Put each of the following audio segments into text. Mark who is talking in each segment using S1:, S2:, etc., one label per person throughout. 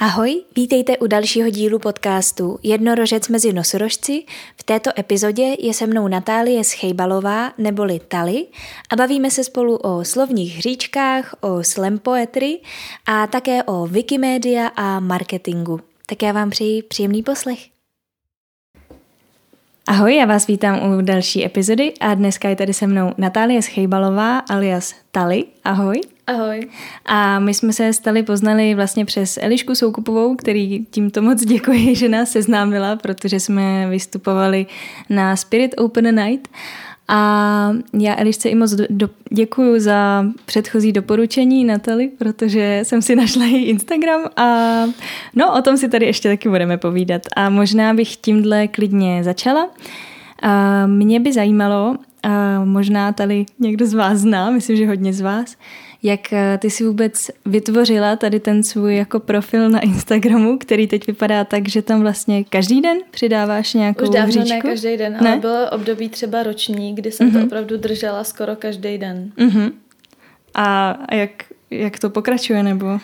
S1: Ahoj, vítejte u dalšího dílu podcastu Jednorožec mezi nosorožci. V této epizodě je se mnou Natálie Schejbalová neboli Tali a bavíme se spolu o slovních hříčkách, o slam poetry a také o Wikimedia a marketingu. Tak já vám přeji příjemný poslech. Ahoj, já vás vítám u další epizody a dneska je tady se mnou Natálie Schejbalová alias Tali. Ahoj.
S2: Ahoj.
S1: A my jsme se stali poznali vlastně přes Elišku Soukupovou, který tímto moc děkuji, že nás seznámila, protože jsme vystupovali na Spirit Open Night. A já Elišce i moc do, děkuju za předchozí doporučení Natali, protože jsem si našla její Instagram a no o tom si tady ještě taky budeme povídat. A možná bych tímhle klidně začala. A mě by zajímalo, a možná tady někdo z vás zná, myslím, že hodně z vás, jak eh, ty si vůbec vytvořila tady ten svůj jako profil na Instagramu, který teď vypadá tak, že tam vlastně každý den přidáváš nějakou
S2: Už dávno
S1: hříčku?
S2: ne každý den, ne? ale bylo období třeba roční, kdy jsem mm-hmm. to mhm. opravdu držela skoro každý den.
S1: Mm-hmm. A, a jak, jak to pokračuje, nebo?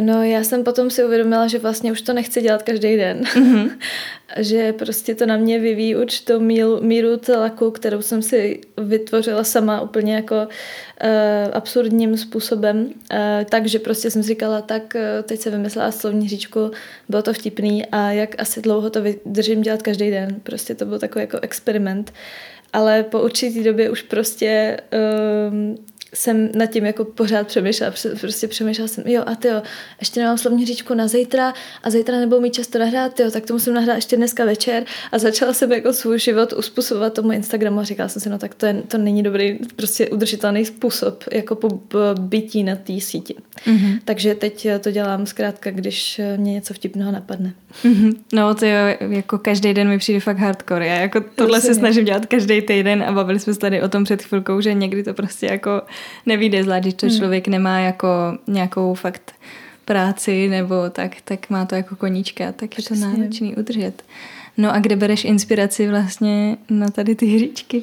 S2: No já jsem potom si uvědomila, že vlastně už to nechci dělat každý den. Mm-hmm. že prostě to na mě vyvíjí určitou míru, míru tlaku, kterou jsem si vytvořila sama úplně jako uh, absurdním způsobem. Uh, takže prostě jsem říkala, tak uh, teď se vymyslela slovní říčku, bylo to vtipný a jak asi dlouho to vydržím dělat každý den. Prostě to byl takový jako experiment. Ale po určitý době už prostě uh, jsem nad tím jako pořád přemýšlela, prostě přemýšlela jsem, jo a ty jo, ještě nemám slovní říčku na zítra a zítra nebudu mít často nahrát, jo, tak to musím nahrát ještě dneska večer a začala jsem jako svůj život uspůsobovat tomu Instagramu a říkala jsem si, no tak to, je, to není dobrý, prostě udržitelný způsob jako po bytí na té síti. Mm-hmm. Takže teď to dělám zkrátka, když mě něco vtipného napadne.
S1: Mm-hmm. No to jo, jako každý den mi přijde fakt hardcore. Já jako tohle se snažím dělat každý týden a bavili jsme se tady o tom před chvilkou, že někdy to prostě jako nevíde zvlášť, když to hmm. člověk nemá jako nějakou fakt práci nebo tak, tak má to jako koníčka, tak je to náročný udržet. No a kde bereš inspiraci vlastně na tady ty hříčky?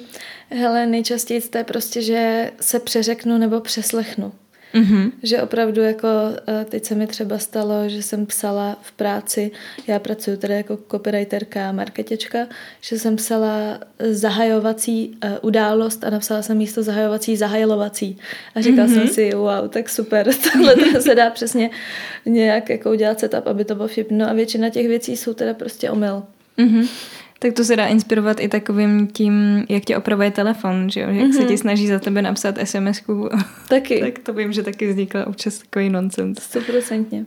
S2: Hele, nejčastěji to je prostě, že se přeřeknu nebo přeslechnu. Mm-hmm. Že opravdu jako eh, teď se mi třeba stalo, že jsem psala v práci, já pracuji tady jako copywriterka a marketečka, že jsem psala zahajovací uh, událost a napsala jsem místo zahajovací zahajovací. A říkala mm-hmm. jsem si, wow, tak super, tohle to se dá přesně nějak jako udělat setup, aby to bylo vtipno a většina těch věcí jsou teda prostě omyl. Mm-hmm.
S1: Tak to se dá inspirovat i takovým tím, jak tě opravuje telefon, že jo? Jak mm-hmm. se mhm. ti snaží za tebe napsat sms
S2: Taky.
S1: tak to vím, že taky vznikla občas takový nonsens.
S2: Stoprocentně.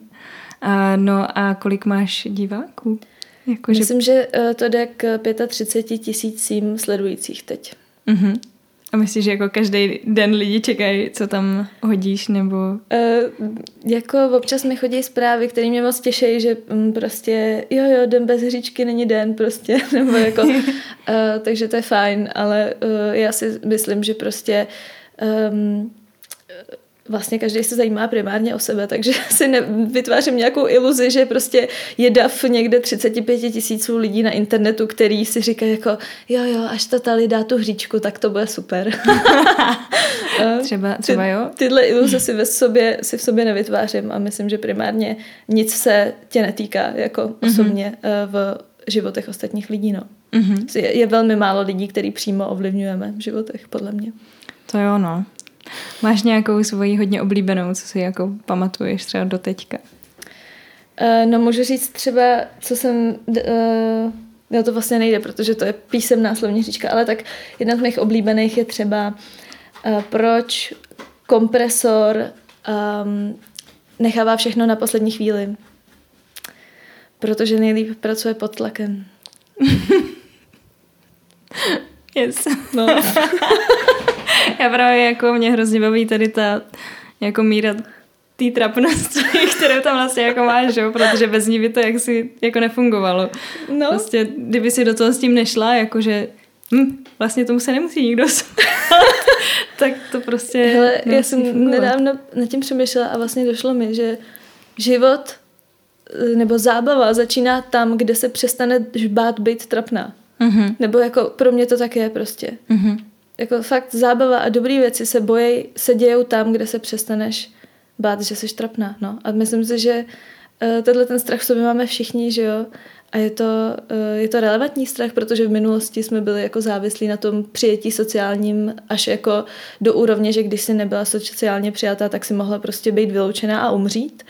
S1: A, no a kolik máš diváků?
S2: Jako, Myslím, že... že eh, to jde k 35 tisícím sledujících teď.
S1: Mm-hmm. A myslíš, že jako každý den lidi čekají, co tam hodíš, nebo... Uh,
S2: jako občas mi chodí zprávy, které mě moc těší, že um, prostě jo, jo, den bez hříčky není den prostě, nebo jako... uh, takže to je fajn, ale uh, já si myslím, že prostě um, vlastně každý se zajímá primárně o sebe, takže si vytvářím nějakou iluzi, že prostě je dav někde 35 tisíců lidí na internetu, který si říkají jako jo, jo, až ta tali dá tu hříčku, tak to bude super.
S1: třeba, třeba jo.
S2: Ty, tyhle iluze si, ve sobě, si v sobě nevytvářím a myslím, že primárně nic se tě netýká jako mm-hmm. osobně eh, v životech ostatních lidí. No. Mm-hmm. Je, je velmi málo lidí, který přímo ovlivňujeme v životech, podle mě.
S1: To jo, no. Máš nějakou svoji hodně oblíbenou, co si jako pamatuješ třeba do teďka?
S2: Uh, no můžu říct třeba, co jsem... Uh, no to vlastně nejde, protože to je písemná slovní říčka, ale tak jedna z mých oblíbených je třeba uh, proč kompresor um, nechává všechno na poslední chvíli. Protože nejlíp pracuje pod tlakem.
S1: yes. No. Já právě jako mě hrozně baví tady ta jako míra té trapnosti, kterou tam vlastně jako máš, jo? protože bez ní by to jaksi jako nefungovalo. No. Vlastně, kdyby si do toho s tím nešla, jakože hm, vlastně tomu se nemusí nikdo tak to prostě
S2: Hele, já jsem fungovat. nedávno nad tím přemýšlela a vlastně došlo mi, že život eh, nebo zábava začíná tam, kde se přestane bát být trapná. Mm-hmm. Nebo jako pro mě to tak je prostě. Mm-hmm jako fakt zábava a dobré věci se bojí, se dějou tam, kde se přestaneš bát, že jsi trapná. No. A myslím si, že uh, tenhle ten strach v sobě máme všichni, že jo, a je to, uh, je to relevantní strach, protože v minulosti jsme byli jako závislí na tom přijetí sociálním až jako do úrovně, že když si nebyla sociálně přijatá, tak si mohla prostě být vyloučená a umřít.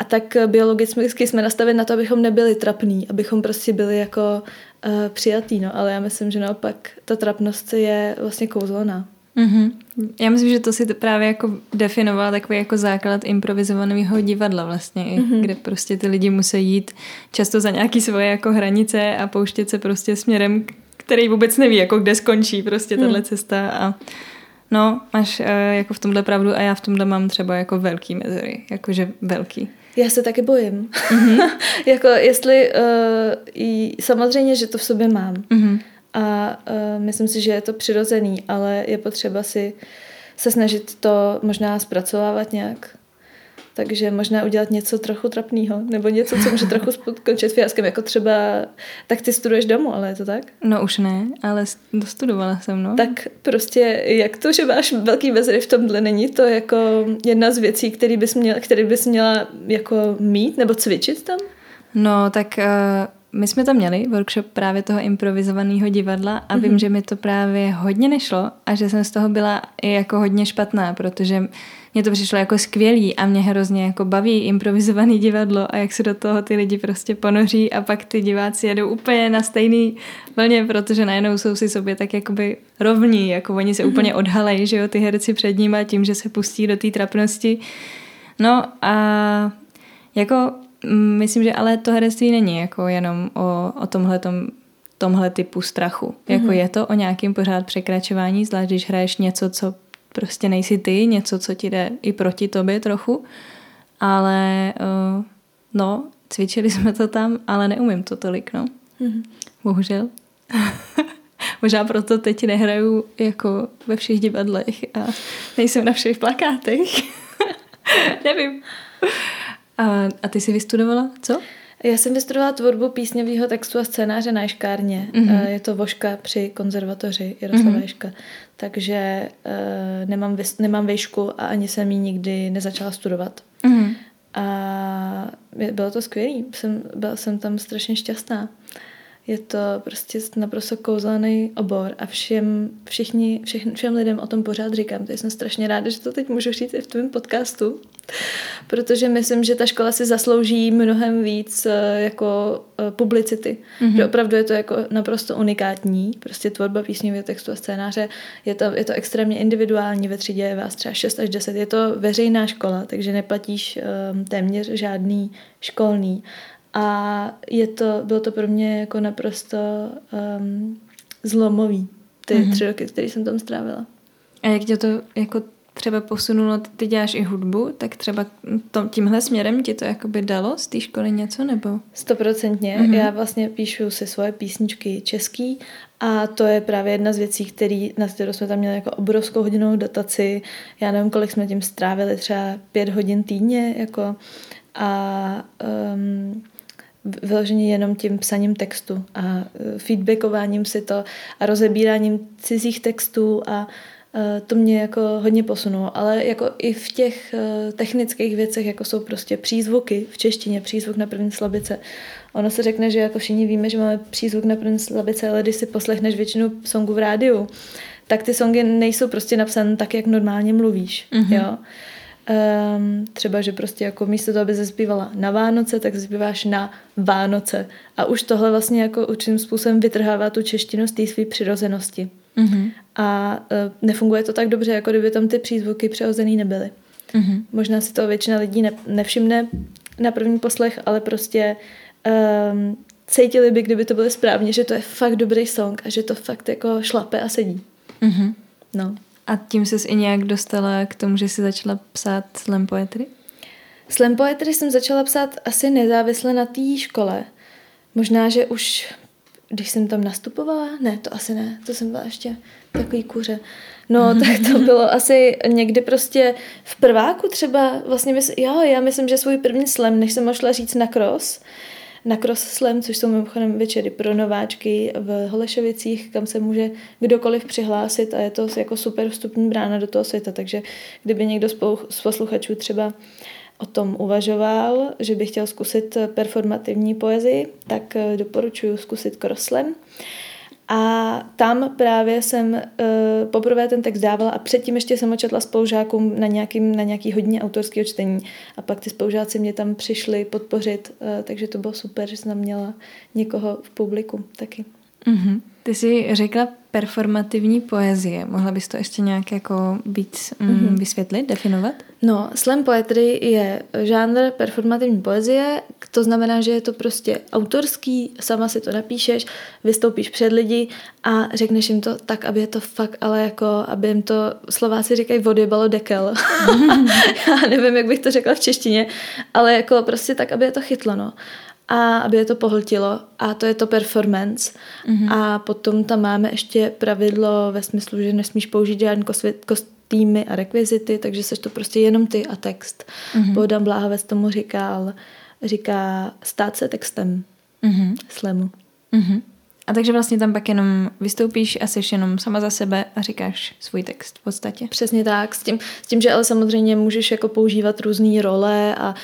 S2: A tak biologicky jsme nastaveni na to, abychom nebyli trapní, abychom prostě byli jako uh, přijatý, no. Ale já myslím, že naopak ta trapnost je vlastně kouzlona.
S1: Mm-hmm. Já myslím, že to si to právě jako definovala takový jako základ improvizovaného divadla vlastně, mm-hmm. kde prostě ty lidi musí jít často za nějaký svoje jako hranice a pouštět se prostě směrem, který vůbec neví, jako kde skončí prostě tahle mm. cesta a no, máš uh, jako v tomhle pravdu a já v tomhle mám třeba jako velký mezery, jakože velký.
S2: Já se taky bojím. Mm-hmm. jako jestli, uh, i, samozřejmě, že to v sobě mám. Mm-hmm. A uh, myslím si, že je to přirozený, ale je potřeba si se snažit to možná zpracovávat nějak. Takže možná udělat něco trochu trapného, nebo něco, co může trochu skončit fiaskem, jako třeba, tak ty studuješ domů, ale je to tak?
S1: No už ne, ale dostudovala jsem, no.
S2: Tak prostě, jak to, že máš velký mezery v tomhle, není to jako jedna z věcí, který bys, měla, který bys měla jako mít nebo cvičit tam?
S1: No, tak uh my jsme tam měli workshop právě toho improvizovaného divadla a vím, mm-hmm. že mi to právě hodně nešlo a že jsem z toho byla i jako hodně špatná, protože mě to přišlo jako skvělý a mě hrozně jako baví improvizovaný divadlo a jak se do toho ty lidi prostě ponoří a pak ty diváci jedou úplně na stejný vlně, protože najednou jsou si sobě tak jakoby rovní, jako oni se mm-hmm. úplně odhalejí, že jo, ty herci před nimi tím, že se pustí do té trapnosti. No a jako Myslím, že ale to herectví není jako jenom o, o tomhletom, tomhle typu strachu. Mm-hmm. Jako je to o nějakém pořád překračování, zvlášť když hraješ něco, co prostě nejsi ty, něco, co ti jde i proti tobě trochu. Ale uh, no, cvičili jsme to tam, ale neumím to tolik, no. Mm-hmm. Bohužel. Možná proto teď nehraju jako ve všech divadlech a nejsem na všech plakátech. Nevím. A, a ty jsi vystudovala co?
S2: Já jsem vystudovala tvorbu písňového textu a scénáře na Ješkárně. Mm-hmm. Je to Voška při konzervatoři Jaroslava mm-hmm. Ješka. Takže uh, nemám, vys, nemám výšku a ani jsem ji nikdy nezačala studovat. Mm-hmm. A bylo to skvělé. Jsem, byla jsem tam strašně šťastná. Je to prostě naprosto kouzelný obor a všem, všichni, všech, všem lidem o tom pořád říkám. Takže jsem strašně ráda, že to teď můžu říct i v tvém podcastu, protože myslím, že ta škola si zaslouží mnohem víc eh, jako eh, publicity. Mm-hmm. Že opravdu je to jako naprosto unikátní, prostě tvorba písňového textu a scénáře. Je to, je to extrémně individuální, ve třídě je vás třeba 6 až 10. Je to veřejná škola, takže neplatíš um, téměř žádný školný a je to, bylo to pro mě jako naprosto um, zlomový, ty mm-hmm. tři roky, které jsem tam strávila.
S1: A jak tě to jako třeba posunulo, ty děláš i hudbu, tak třeba tom, tímhle směrem ti to jakoby dalo z té školy něco, nebo?
S2: Stoprocentně. Mm-hmm. Já vlastně píšu si svoje písničky český a to je právě jedna z věcí, který, na kterou jsme tam měli jako obrovskou hodinovou dotaci. Já nevím, kolik jsme tím strávili, třeba pět hodin týdně, jako a um, vyloženě jenom tím psaním textu a e, feedbackováním si to a rozebíráním cizích textů a e, to mě jako hodně posunulo, ale jako i v těch e, technických věcech, jako jsou prostě přízvuky v češtině, přízvuk na první slabice. Ono se řekne, že jako všichni víme, že máme přízvuk na první slabice, ale když si poslechneš většinu songů v rádiu, tak ty songy nejsou prostě napsané tak, jak normálně mluvíš. Mm-hmm. Jo? Um, třeba, že prostě jako místo toho, aby zaspívala na Vánoce, tak zaspíváš na Vánoce. A už tohle vlastně jako určitým způsobem vytrhává tu češtinu z té své přirozenosti. Mm-hmm. A uh, nefunguje to tak dobře, jako kdyby tam ty přízvuky přirozený nebyly. Mm-hmm. Možná si to většina lidí ne, nevšimne na první poslech, ale prostě um, cítili by, kdyby to bylo správně, že to je fakt dobrý song a že to fakt jako šlape a sedí. Mm-hmm.
S1: No. A tím ses i nějak dostala k tomu, že jsi začala psát slam poetry?
S2: Slam poetry jsem začala psát asi nezávisle na té škole. Možná, že už když jsem tam nastupovala, ne, to asi ne, to jsem byla ještě takový kuře. No, tak to bylo asi někdy prostě v prváku třeba, vlastně mysl, jo, já myslím, že svůj první slam, než jsem šla říct na cross, na Cross Slam, což jsou mimochodem večery pro nováčky v Holešovicích, kam se může kdokoliv přihlásit a je to jako super vstupní brána do toho světa, takže kdyby někdo z posluchačů třeba o tom uvažoval, že by chtěl zkusit performativní poezii, tak doporučuji zkusit Kroslem. A tam právě jsem uh, poprvé ten text dávala a předtím ještě jsem ho četla spolužákům na, nějakým, na nějaký hodně autorského čtení. A pak ty spolužáci mě tam přišli podpořit, uh, takže to bylo super, že jsem měla někoho v publiku taky.
S1: Mm-hmm. Ty jsi řekla performativní poezie. Mohla bys to ještě nějak jako víc mm, mm-hmm. vysvětlit, definovat?
S2: No, slam poetry je žánr performativní poezie, to znamená, že je to prostě autorský, sama si to napíšeš, vystoupíš před lidi a řekneš jim to tak, aby je to fakt, ale jako, aby jim to, Slováci říkají vody balo dekel. Já nevím, jak bych to řekla v češtině, ale jako prostě tak, aby je to chytlo, no a aby je to pohltilo a to je to performance mm-hmm. a potom tam máme ještě pravidlo ve smyslu, že nesmíš použít žádný kostýmy a rekvizity, takže seš to prostě jenom ty a text. Mm-hmm. Bohdan Bláhavec tomu říkal, říká stát se textem mm-hmm. slemu. Mm-hmm.
S1: A takže vlastně tam pak jenom vystoupíš a jsi jenom sama za sebe a říkáš svůj text v podstatě.
S2: Přesně tak, s tím, s tím že ale samozřejmě můžeš jako používat různé role a, a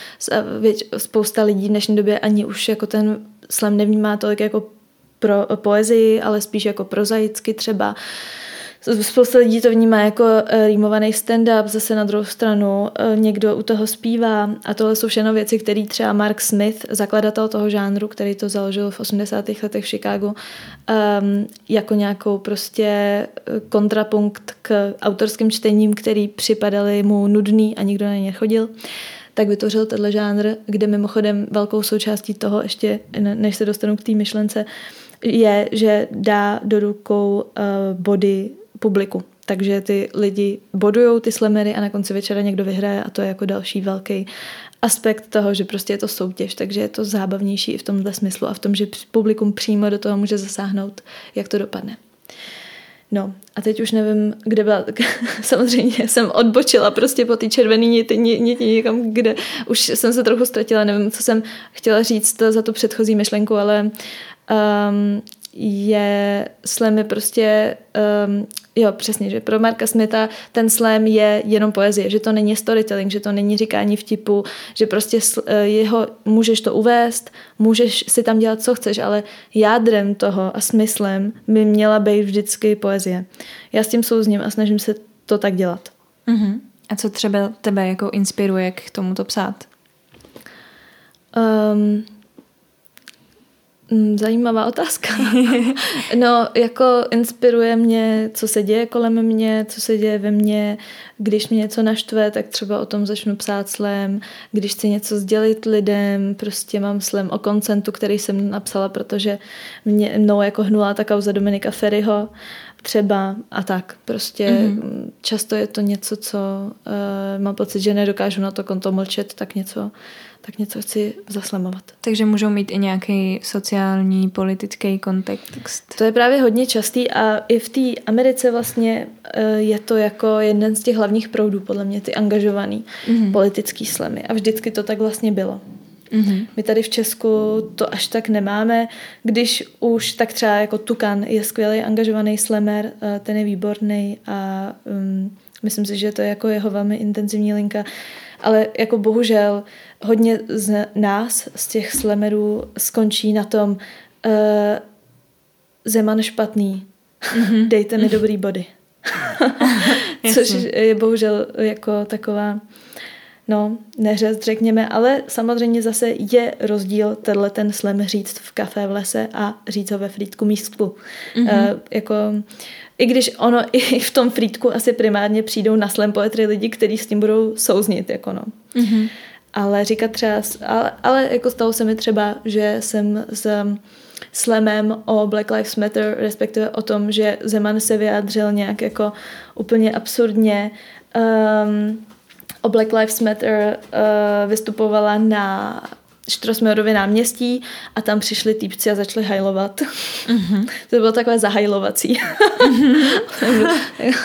S2: věč, spousta lidí v dnešní době ani už jako ten slam nevnímá tolik jako pro poezii, ale spíš jako prozaicky třeba. Uh, Spousta lidí to vnímá jako eh, rýmovaný stand-up, zase na druhou stranu eh, někdo u toho zpívá a tohle jsou všechno věci, které třeba Mark Smith, zakladatel toho žánru, který to založil v 80. letech v Chicagu, um, jako nějakou prostě eh, kontrapunkt k autorským čtením, který připadaly mu nudný a nikdo na ně chodil tak vytvořil tenhle žánr, kde mimochodem velkou součástí toho ještě, než se dostanu k té myšlence, je, že dá do rukou body publiku. Takže ty lidi bodují ty slemery a na konci večera někdo vyhraje a to je jako další velký aspekt toho, že prostě je to soutěž, takže je to zábavnější i v tomhle smyslu a v tom, že publikum přímo do toho může zasáhnout, jak to dopadne. No a teď už nevím, kde byla, samozřejmě jsem odbočila prostě po té červené niti, niti někam, kde už jsem se trochu ztratila, nevím, co jsem chtěla říct za tu předchozí myšlenku, ale um, je slam je prostě, um, jo přesně, že pro Marka Smitha ten slam je jenom poezie, že to není storytelling, že to není říkání vtipu, že prostě eh, jeho, můžeš to uvést, můžeš si tam dělat, co chceš, ale jádrem toho a smyslem by měla být vždycky poezie. Já s tím souzním a snažím se to tak dělat.
S1: Uh-huh. A co třeba tebe jako inspiruje k tomuto psát?
S2: Um, zajímavá otázka. no, jako inspiruje mě, co se děje kolem mě, co se děje ve mně. Když mě něco naštve, tak třeba o tom začnu psát slem. Když chci něco sdělit lidem, prostě mám slem o koncentu, který jsem napsala, protože mě, mnou jako hnula ta kauza Dominika Ferryho třeba a tak. Prostě mm-hmm. často je to něco, co uh, mám pocit, že nedokážu na to konto mlčet, tak něco tak něco chci zaslamovat.
S1: Takže můžou mít i nějaký sociální, politický kontext.
S2: To je právě hodně častý a i v té Americe vlastně eh, je to jako jeden z těch hlavních proudů, podle mě, ty angažovaný mm-hmm. politický slamy. A vždycky to tak vlastně bylo. Mm-hmm. My tady v Česku to až tak nemáme, když už tak třeba jako Tukan je skvělý angažovaný slemer, eh, ten je výborný a um, myslím si, že to je jako jeho velmi intenzivní linka. Ale jako bohužel hodně z nás, z těch slemerů, skončí na tom uh, Zeman špatný, mm-hmm. dejte mi dobrý body. Což je bohužel jako taková no, neřest, řekněme, ale samozřejmě zase je rozdíl tenhle ten slem říct v kafe v lese a říct ho ve frýtku místku. Mm-hmm. Uh, jako, I když ono i v tom frýtku asi primárně přijdou na slam poetry lidi, kteří s tím budou souznit, jako no. Mm-hmm. Ale říkat třeba, ale, ale jako stalo se mi třeba, že jsem s slemem o Black Lives Matter, respektive o tom, že Zeman se vyjádřil nějak jako úplně absurdně um, o Black Lives Matter uh, vystupovala na Štrosmerově náměstí a tam přišli týpci a začali hajlovat. Mm-hmm. to bylo takové zahajlovací. Mm-hmm.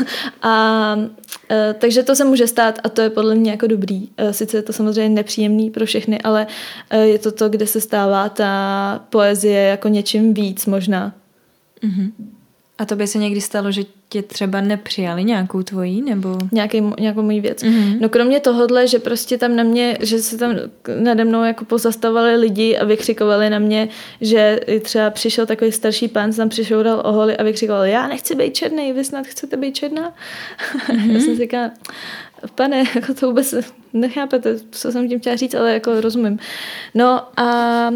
S2: a e, takže to se může stát a to je podle mě jako dobrý. E, sice je to samozřejmě nepříjemný pro všechny, ale e, je to to, kde se stává ta poezie jako něčím víc možná.
S1: Mm-hmm. A to by se někdy stalo, že tě třeba nepřijali nějakou tvojí, nebo?
S2: Nějaký, nějakou můj věc. Mm-hmm. No kromě tohohle, že prostě tam na mě, že se tam nade mnou jako pozastavovali lidi a vykřikovali na mě, že třeba přišel takový starší pán, tam přišel, dal oholy a vykřikoval, já nechci být černý, vy snad chcete být černá? Mm-hmm. já jsem si říkala, pane, jako to vůbec nechápete, co jsem tím chtěla říct, ale jako rozumím. No a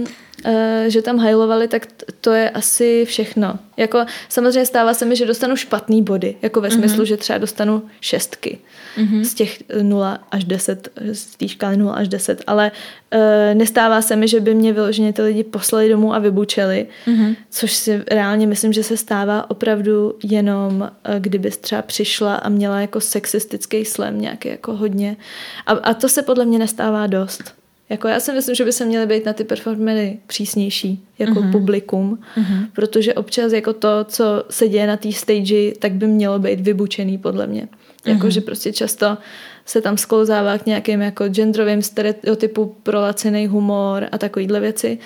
S2: že tam hajlovali, tak to je asi všechno. Jako samozřejmě stává se mi, že dostanu špatný body, jako ve mm-hmm. smyslu, že třeba dostanu šestky mm-hmm. z těch 0 až 10, z té škály 0 až 10, ale uh, nestává se mi, že by mě vyloženě ty lidi poslali domů a vybučeli, mm-hmm. což si reálně myslím, že se stává opravdu jenom, kdyby třeba přišla a měla jako sexistický slam nějaký jako hodně. A, a to se podle mě nestává dost. Jako já si myslím, že by se měly být na ty performery přísnější jako mm-hmm. publikum, mm-hmm. protože občas jako to, co se děje na té stage, tak by mělo být vybučený podle mě. Jako, mm-hmm. že prostě často se tam sklouzává k nějakým jako genderovým stereotypu prolacený humor a takovýhle věci.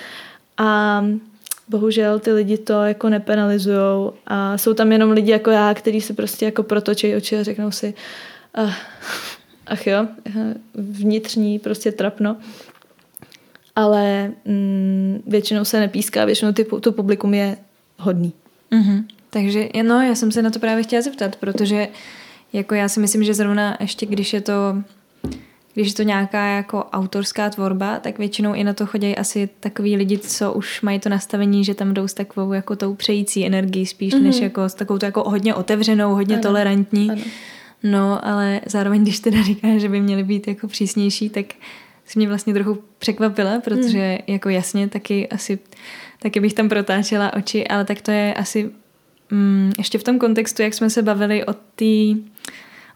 S2: A bohužel ty lidi to jako nepenalizujou a jsou tam jenom lidi jako já, kteří se prostě jako protočí oči a řeknou si ach, ach jo, vnitřní prostě trapno ale mm, většinou se nepíská, většinou ty, to publikum je hodný.
S1: Mm-hmm. Takže no, já jsem se na to právě chtěla zeptat, protože jako já si myslím, že zrovna ještě když je to když je to nějaká jako autorská tvorba, tak většinou i na to chodí asi takový lidi, co už mají to nastavení, že tam jdou s takovou jako tou přející energií spíš, mm-hmm. než jako s takovou to jako hodně otevřenou, hodně ano. tolerantní. Ano. No, ale zároveň, když teda říká, že by měly být jako přísnější, tak si mě vlastně trochu překvapila, protože hmm. jako jasně taky asi taky bych tam protáčela oči, ale tak to je asi mm, ještě v tom kontextu, jak jsme se bavili o tý,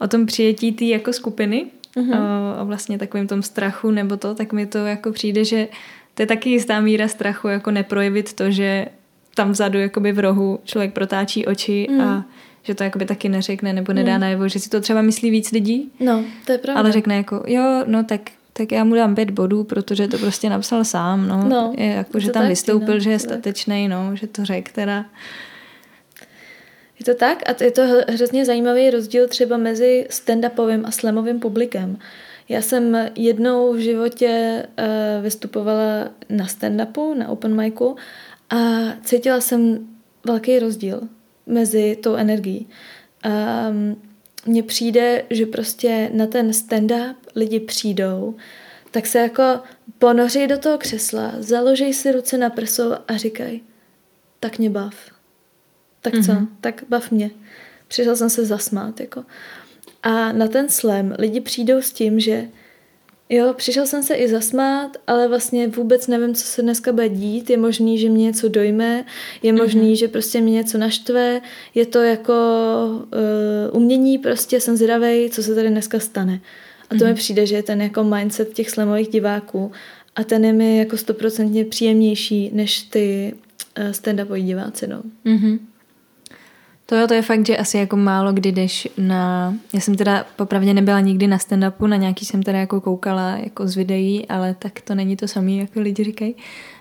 S1: o tom přijetí té jako skupiny, mm-hmm. o, o vlastně takovým tom strachu nebo to, tak mi to jako přijde, že to je taky jistá míra strachu, jako neprojevit to, že tam vzadu jakoby v rohu člověk protáčí oči mm. a že to jakoby taky neřekne nebo nedá mm. najevo, že si to třeba myslí víc lidí.
S2: No, to je pravda.
S1: Ale řekne jako, jo, no tak tak já mu dám pět bodů, protože to prostě napsal sám, no. no je jako, že tam vystoupil, no, že je statečný, no, že to řekl teda.
S2: Je to tak a je to hrozně zajímavý rozdíl třeba mezi stand-upovým a slamovým publikem. Já jsem jednou v životě uh, vystupovala na stand-upu, na open micu a cítila jsem velký rozdíl mezi tou energií. Um, mně přijde, že prostě na ten stand-up lidi přijdou, tak se jako ponoří do toho křesla, založej si ruce na prsou a říkají, tak mě bav. Tak co? Mm-hmm. Tak bav mě. Přišel jsem se zasmát, jako. A na ten slam lidi přijdou s tím, že Jo, přišel jsem se i zasmát, ale vlastně vůbec nevím, co se dneska bude dít. Je možný, že mě něco dojme, je možný, mm-hmm. že prostě mě něco naštve. Je to jako uh, umění, prostě jsem zvědavej, co se tady dneska stane. A to mm-hmm. mi přijde, že je ten jako mindset těch slamových diváků a ten je mi jako stoprocentně příjemnější než ty uh, stand-upoví diváci, no.
S1: Mm-hmm. To jo, to je fakt, že asi jako málo kdy jdeš na... Já jsem teda popravdě nebyla nikdy na stand-upu, na nějaký jsem teda jako koukala jako z videí, ale tak to není to samé, jako lidi říkají.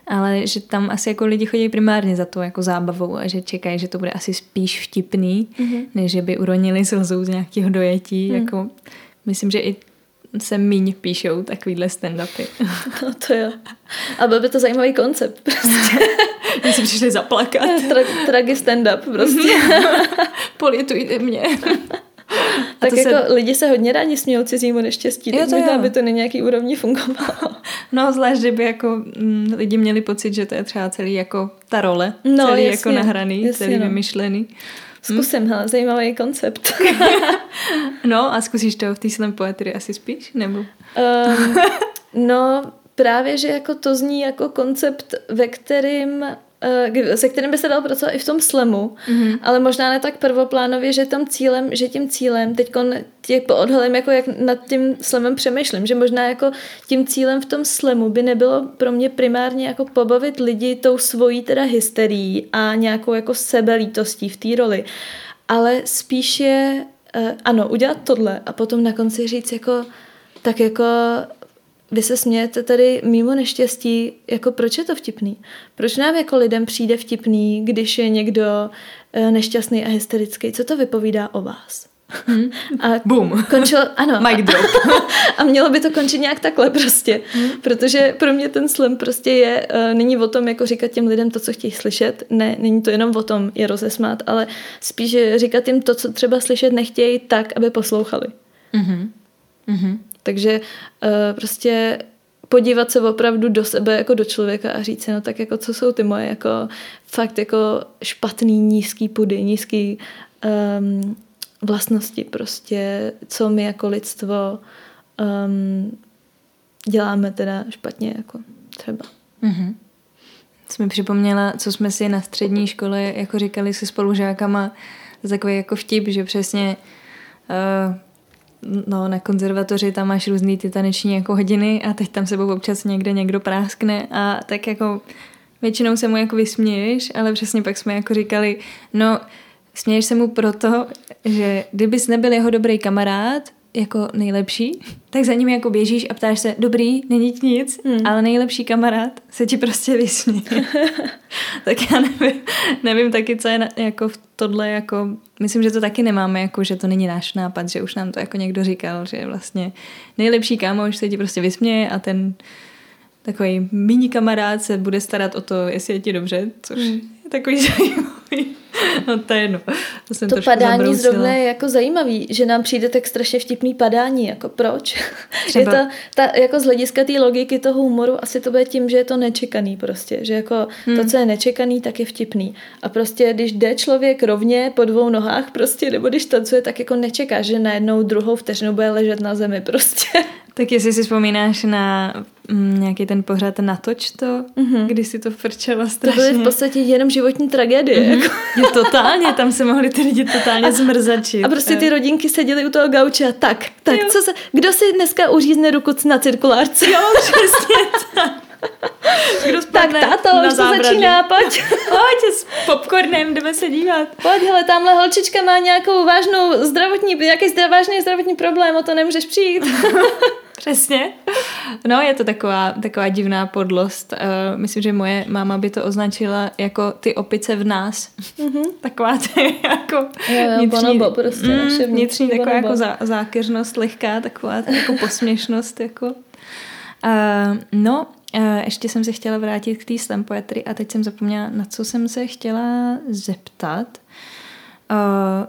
S1: Ale že tam asi jako lidi chodí primárně za to jako zábavou a že čekají, že to bude asi spíš vtipný, mm-hmm. než že by uronili slzou z nějakého dojetí. Mm. Jako, myslím, že i se míň píšou takovýhle stand-upy.
S2: No to jo. A byl by to zajímavý koncept prostě.
S1: My si přišli zaplakat.
S2: Tra- tragi stand-up prostě.
S1: Politujte mě.
S2: tak jako se... lidi se hodně rádi smějou cizímu neštěstí, jo, tak to možná by to na nějaký úrovni fungovalo.
S1: No, zvlášť, kdyby jako mm, lidi měli pocit, že to je třeba celý jako ta role, no, celý jasně, jako nahraný, jasně, celý no. vymyšlený.
S2: Zkusím, hm? hele, zajímavý koncept.
S1: no a zkusíš to v té slam poetry asi spíš, nebo?
S2: Um, no, právě, že jako to zní jako koncept, ve kterým se kterým by se dal pracovat i v tom slemu, mm-hmm. ale možná ne tak prvoplánově, že tam cílem, že tím cílem, teď těch odhalím, jako jak nad tím slemem přemýšlím, že možná jako tím cílem v tom slemu by nebylo pro mě primárně jako pobavit lidi tou svojí teda hysterií a nějakou jako sebelítostí v té roli, ale spíš je, uh, ano, udělat tohle a potom na konci říct jako, tak jako vy se smějete tady mimo neštěstí, jako proč je to vtipný? Proč nám jako lidem přijde vtipný, když je někdo eh, nešťastný a hysterický? Co to vypovídá o vás?
S1: Hmm. A Boom.
S2: Končilo, ano.
S1: Mic drop.
S2: a mělo by to končit nějak takhle prostě. Hmm. Protože pro mě ten slam prostě je, uh, není o tom jako říkat těm lidem to, co chtějí slyšet. Ne, není to jenom o tom je rozesmát, ale spíš říkat jim to, co třeba slyšet nechtějí tak, aby poslouchali.
S1: Mm-hmm. Mm-hmm.
S2: Takže uh, prostě podívat se opravdu do sebe jako do člověka a říct si, no tak jako co jsou ty moje jako fakt jako špatný nízký pudy, nízký um, vlastnosti prostě, co my jako lidstvo um, děláme teda špatně jako třeba.
S1: Mm-hmm. Jsme připomněla, co jsme si na střední škole jako říkali se spolužákama, takový jako vtip, že přesně uh, no, na konzervatoři tam máš různý ty taneční jako hodiny a teď tam sebou občas někde někdo práskne a tak jako většinou se mu jako vysměješ, ale přesně pak jsme jako říkali, no směješ se mu proto, že kdybys nebyl jeho dobrý kamarád, jako nejlepší, tak za ním jako běžíš a ptáš se, dobrý, není ti nic, hmm. ale nejlepší kamarád se ti prostě vysměje. tak já nevím, nevím taky, co je na, jako v tohle, jako, myslím, že to taky nemáme, jako, že to není náš nápad, že už nám to jako někdo říkal, že vlastně nejlepší kámoš se ti prostě vysměje a ten takový mini kamarád se bude starat o to, jestli je ti dobře, což hmm. takový zajímavý. no to je jedno.
S2: To, jsem to padání zabrousila. zrovna je jako zajímavý, že nám přijde tak strašně vtipný padání, jako proč? Třeba. Je to, ta, jako z hlediska té logiky toho humoru asi to bude tím, že je to nečekaný prostě, že jako hmm. to, co je nečekaný, tak je vtipný. A prostě když jde člověk rovně po dvou nohách prostě, nebo když tancuje, tak jako nečeká, že najednou druhou vteřinu bude ležet na zemi prostě.
S1: Tak jestli si vzpomínáš na mm, nějaký ten pořád Natoč to, mm-hmm. kdy si to frčela strašně.
S2: To byly v podstatě jenom životní tragédie. Mm-hmm. Jako.
S1: Jo, totálně, tam se mohli ty lidi totálně zmrzačit.
S2: A prostě ty rodinky seděly u toho gauče a tak, tak, jo. co se, kdo si dneska uřízne ruku na cirkulárce?
S1: Jo, přesně tak.
S2: Kdo tak táto, už to začíná, pojď.
S1: Pojď s popcornem, jdeme se dívat.
S2: Pojď, hele, tamhle holčička má nějakou vážnou zdravotní, nějaký vážný zdravotní problém, o to nemůžeš přijít.
S1: Přesně. No, je to taková, taková divná podlost. Uh, myslím, že moje máma by to označila jako ty opice v nás. Mm-hmm. taková ty jako
S2: jo, jo, vnitřní, bonobo, prostě mm,
S1: naše vnitřní taková jako zá, zákeřnost lehká, taková jako posměšnost. Jako. Uh, no, uh, ještě jsem se chtěla vrátit k té slam poetry a teď jsem zapomněla, na co jsem se chtěla zeptat. Uh,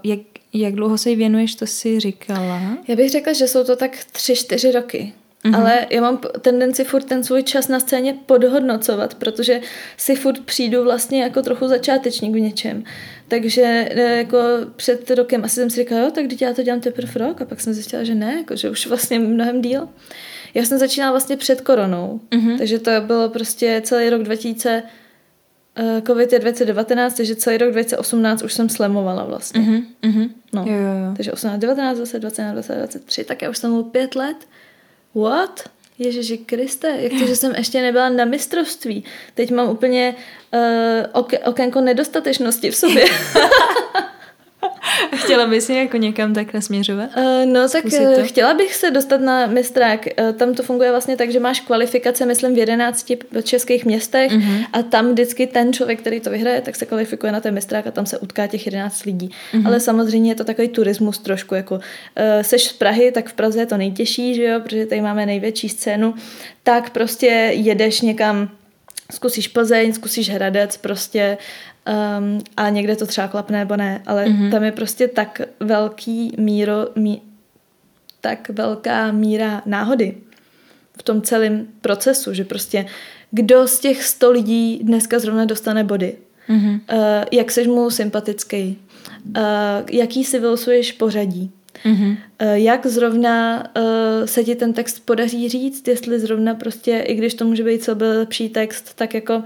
S1: jak, jak dlouho se jí věnuješ, to si říkala?
S2: Já bych řekla, že jsou to tak tři, čtyři roky. Mm-hmm. Ale já mám tendenci furt ten svůj čas na scéně podhodnocovat, protože si furt přijdu vlastně jako trochu začátečník v něčem. Takže e, jako před rokem asi jsem si říkala, jo, tak teď já to dělám teprve rok a pak jsem zjistila, že ne, jako, že už vlastně mnohem díl. Já jsem začínala vlastně před koronou, mm-hmm. takže to bylo prostě celý rok 2000 Uh, COVID je 2019, takže celý rok 2018 už jsem slemovala vlastně.
S1: Mm-hmm, mm-hmm.
S2: No.
S1: Jo, jo, jo.
S2: Takže 18, 19, 20, 21, 20, 23, tak já už jsem byl pět let. What? Ježiši Kriste, jak to, že jsem ještě nebyla na mistrovství. Teď mám úplně uh, ok- okénko nedostatečnosti v sobě.
S1: chtěla bys je jako někam tak nasměřovat?
S2: Uh, no tak to? chtěla bych se dostat na mistrák. Uh, tam to funguje vlastně tak, že máš kvalifikace, myslím, v 11 českých městech uh-huh. a tam vždycky ten člověk, který to vyhraje, tak se kvalifikuje na ten mistrák a tam se utká těch 11 lidí. Uh-huh. Ale samozřejmě je to takový turismus trošku, jako uh, seš z Prahy, tak v Praze je to nejtěžší, že jo, protože tady máme největší scénu, tak prostě jedeš někam zkusíš Plzeň, zkusíš Hradec, prostě Um, a někde to třeba klapne nebo ne, ale mm-hmm. tam je prostě tak velký míro, mí, tak velká míra náhody v tom celém procesu, že prostě kdo z těch 100 lidí dneska zrovna dostane body, mm-hmm. uh, jak seš mu sympatický, uh, jaký si vylosuješ pořadí, Mm-hmm. Jak zrovna uh, se ti ten text podaří říct, jestli zrovna prostě, i když to může být co byl lepší text, tak jako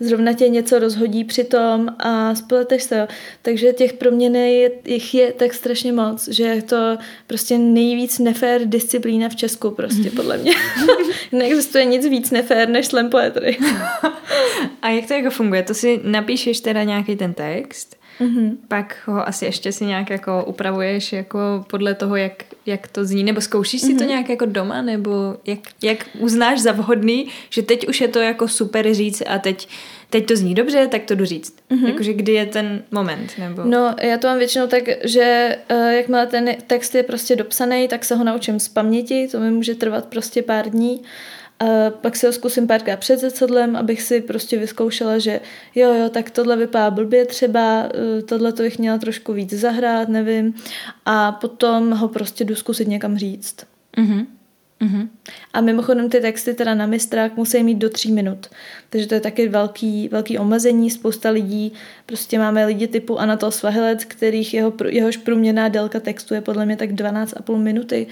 S2: zrovna tě něco rozhodí při tom a spleteš se. Takže těch proměny je, jich je tak strašně moc, že je to prostě nejvíc nefér disciplína v Česku prostě, podle mě. Neexistuje nic víc nefér než slam poetry.
S1: a jak to jako funguje? To si napíšeš teda nějaký ten text Mm-hmm. Pak ho asi ještě si nějak jako upravuješ jako podle toho, jak, jak to zní, nebo zkoušíš si mm-hmm. to nějak jako doma, nebo jak, jak uznáš za vhodný, že teď už je to jako super říct a teď teď to zní dobře, tak to jdu říct. Mm-hmm. Jakože kdy je ten moment? Nebo...
S2: No, já to mám většinou tak, že uh, jakmile ten text je prostě dopsaný, tak se ho naučím z paměti, to mi může trvat prostě pár dní. A pak si ho zkusím párkrát před zrcadlem, abych si prostě vyzkoušela, že jo, jo, tak tohle vypadá blbě třeba, eh, tohle to bych měla trošku víc zahrát, nevím. A potom ho prostě jdu zkusit někam říct. Mm-hmm. Mm-hmm. A mimochodem ty texty teda na mistrák musí mít do tří minut. Takže to je taky velký, velký omezení. Spousta lidí, prostě máme lidi typu Anatol Svahelec, kterých jeho, jehož průměrná délka textu je podle mě tak 12,5 minuty.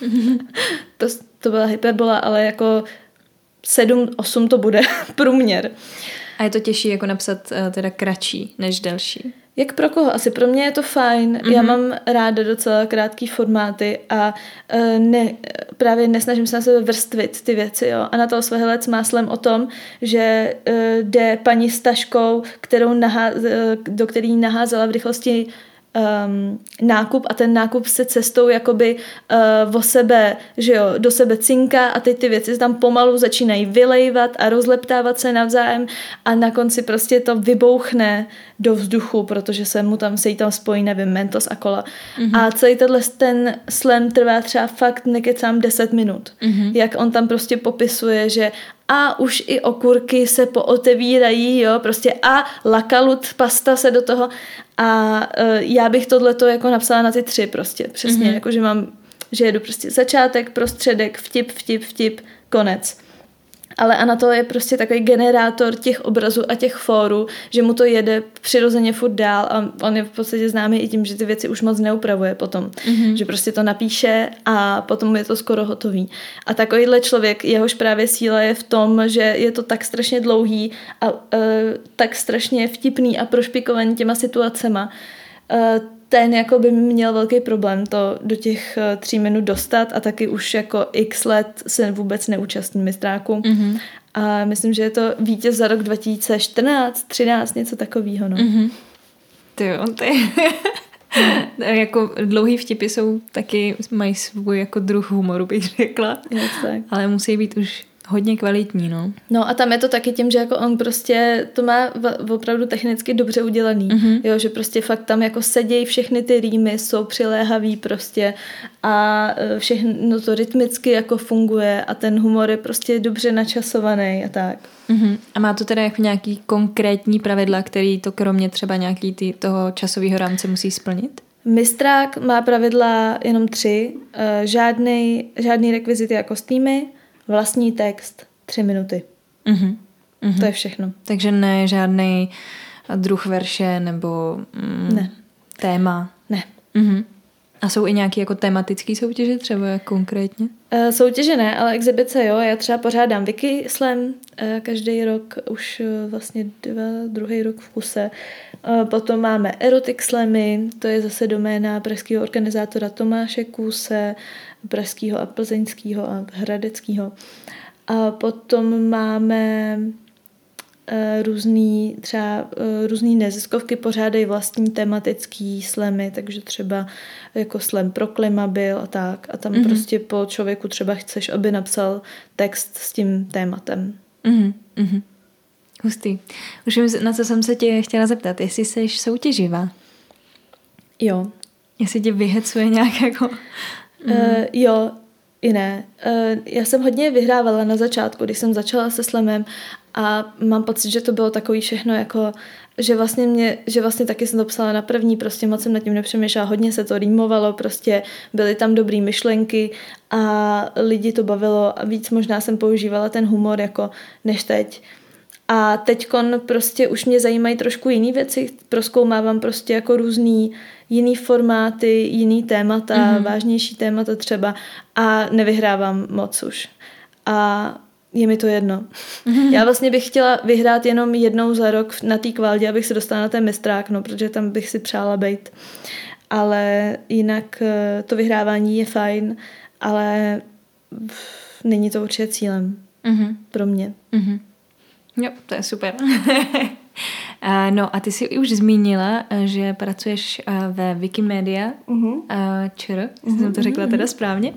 S2: Mm-hmm. to, to byla hyperbola, ale jako 7-8 to bude průměr.
S1: A je to těžší jako napsat uh, teda kratší než delší?
S2: Jak pro koho? Asi pro mě je to fajn. Mm-hmm. Já mám ráda docela krátký formáty a uh, ne, právě nesnažím se na sebe vrstvit ty věci. Jo. Anatol Svehelec má slem o tom, že uh, jde paní s taškou, kterou nahá, do který naházela v rychlosti um, nákup a ten nákup se cestou jakoby uh, o sebe, že jo, do sebe cinká a teď ty věci se tam pomalu začínají vylejvat a rozleptávat se navzájem a na konci prostě to vybouchne do vzduchu, protože se mu tam, se jí tam spojí, nevím, mentos a kola. Mm-hmm. A celý tenhle ten slam trvá třeba fakt nekecám 10 minut. Mm-hmm. Jak on tam prostě popisuje, že a už i okurky se pootevírají, jo, prostě a lakalut, pasta se do toho a uh, já bych tohleto jako napsala na ty tři prostě, přesně, mm-hmm. jako že mám, že jedu prostě začátek, prostředek, vtip, vtip, vtip, konec ale Anatol je prostě takový generátor těch obrazů a těch fórů, že mu to jede přirozeně furt dál a on je v podstatě známý i tím, že ty věci už moc neupravuje potom. Mm-hmm. Že prostě to napíše a potom je to skoro hotový. A takovýhle člověk, jehož právě síla je v tom, že je to tak strašně dlouhý a uh, tak strašně vtipný a prošpikovaný těma situacema, uh, ten jako by měl velký problém to do těch eh, tří minut dostat a taky už jako x let se vůbec neúčastní mistráku. Mm-hmm. A myslím, že je to vítěz za rok 2014, 13, něco takového. No. Mm-hmm.
S1: Ty jo, ty. jako dlouhý vtipy jsou taky, mají svůj jako druh humoru, bych řekla.
S2: Tak.
S1: Ale musí být už hodně kvalitní, no.
S2: No a tam je to taky tím, že jako on prostě to má opravdu technicky dobře udělaný, mm-hmm. jo, že prostě fakt tam jako sedějí všechny ty rýmy, jsou přiléhavý prostě a e, všechno to rytmicky jako funguje a ten humor je prostě dobře načasovaný a tak.
S1: Mm-hmm. A má to teda jako nějaký konkrétní pravidla, který to kromě třeba nějaký ty, toho časového rámce musí splnit?
S2: Mistrák má pravidla jenom tři. E, žádný, žádný rekvizity a kostýmy, vlastní text, tři minuty. Mm-hmm. Mm-hmm. To je všechno.
S1: Takže ne žádný druh verše nebo mm,
S2: ne.
S1: téma?
S2: Ne.
S1: Mm-hmm. A jsou i nějaké jako tematické soutěže třeba konkrétně?
S2: Uh, soutěže ne, ale exibice jo. Já třeba pořádám Wiki Slam uh, každý rok, už uh, vlastně dva, druhý rok v kuse. Potom máme Erotic Slamy, to je zase doména pražského organizátora Tomáše Kuse, pražského a plzeňského a hradeckého. A potom máme eh, různý, třeba eh, různý neziskovky pořádají vlastní tematický slemy, takže třeba jako slam pro klima byl a tak. A tam mm-hmm. prostě po člověku třeba chceš, aby napsal text s tím tématem.
S1: Mm-hmm. Hustý. Už vím, na co jsem se tě chtěla zeptat, jestli jsi soutěživá.
S2: Jo.
S1: Jestli tě vyhecuje nějak jako
S2: Mm. Uh, jo, i ne. Uh, já jsem hodně vyhrávala na začátku, když jsem začala se slemem a mám pocit, že to bylo takový všechno jako, že vlastně mě, že vlastně taky jsem to psala na první, prostě moc jsem nad tím nepřemýšlela, hodně se to rýmovalo, prostě byly tam dobrý myšlenky a lidi to bavilo a víc možná jsem používala ten humor jako než teď. A teďkon prostě už mě zajímají trošku jiné věci, proskoumávám prostě jako různý jiný formáty, jiný témata, mm-hmm. vážnější témata třeba a nevyhrávám moc už. A je mi to jedno. Mm-hmm. Já vlastně bych chtěla vyhrát jenom jednou za rok na té kvaldě, abych se dostala na ten mistrák, no, protože tam bych si přála být. Ale jinak eh, to vyhrávání je fajn, ale není to určitě cílem mm-hmm. pro mě.
S1: Mm-hmm. Jo, to je super. no a ty jsi už zmínila, že pracuješ ve Wikimedia uh-huh. ČR, uh-huh. jsem to řekla teda správně.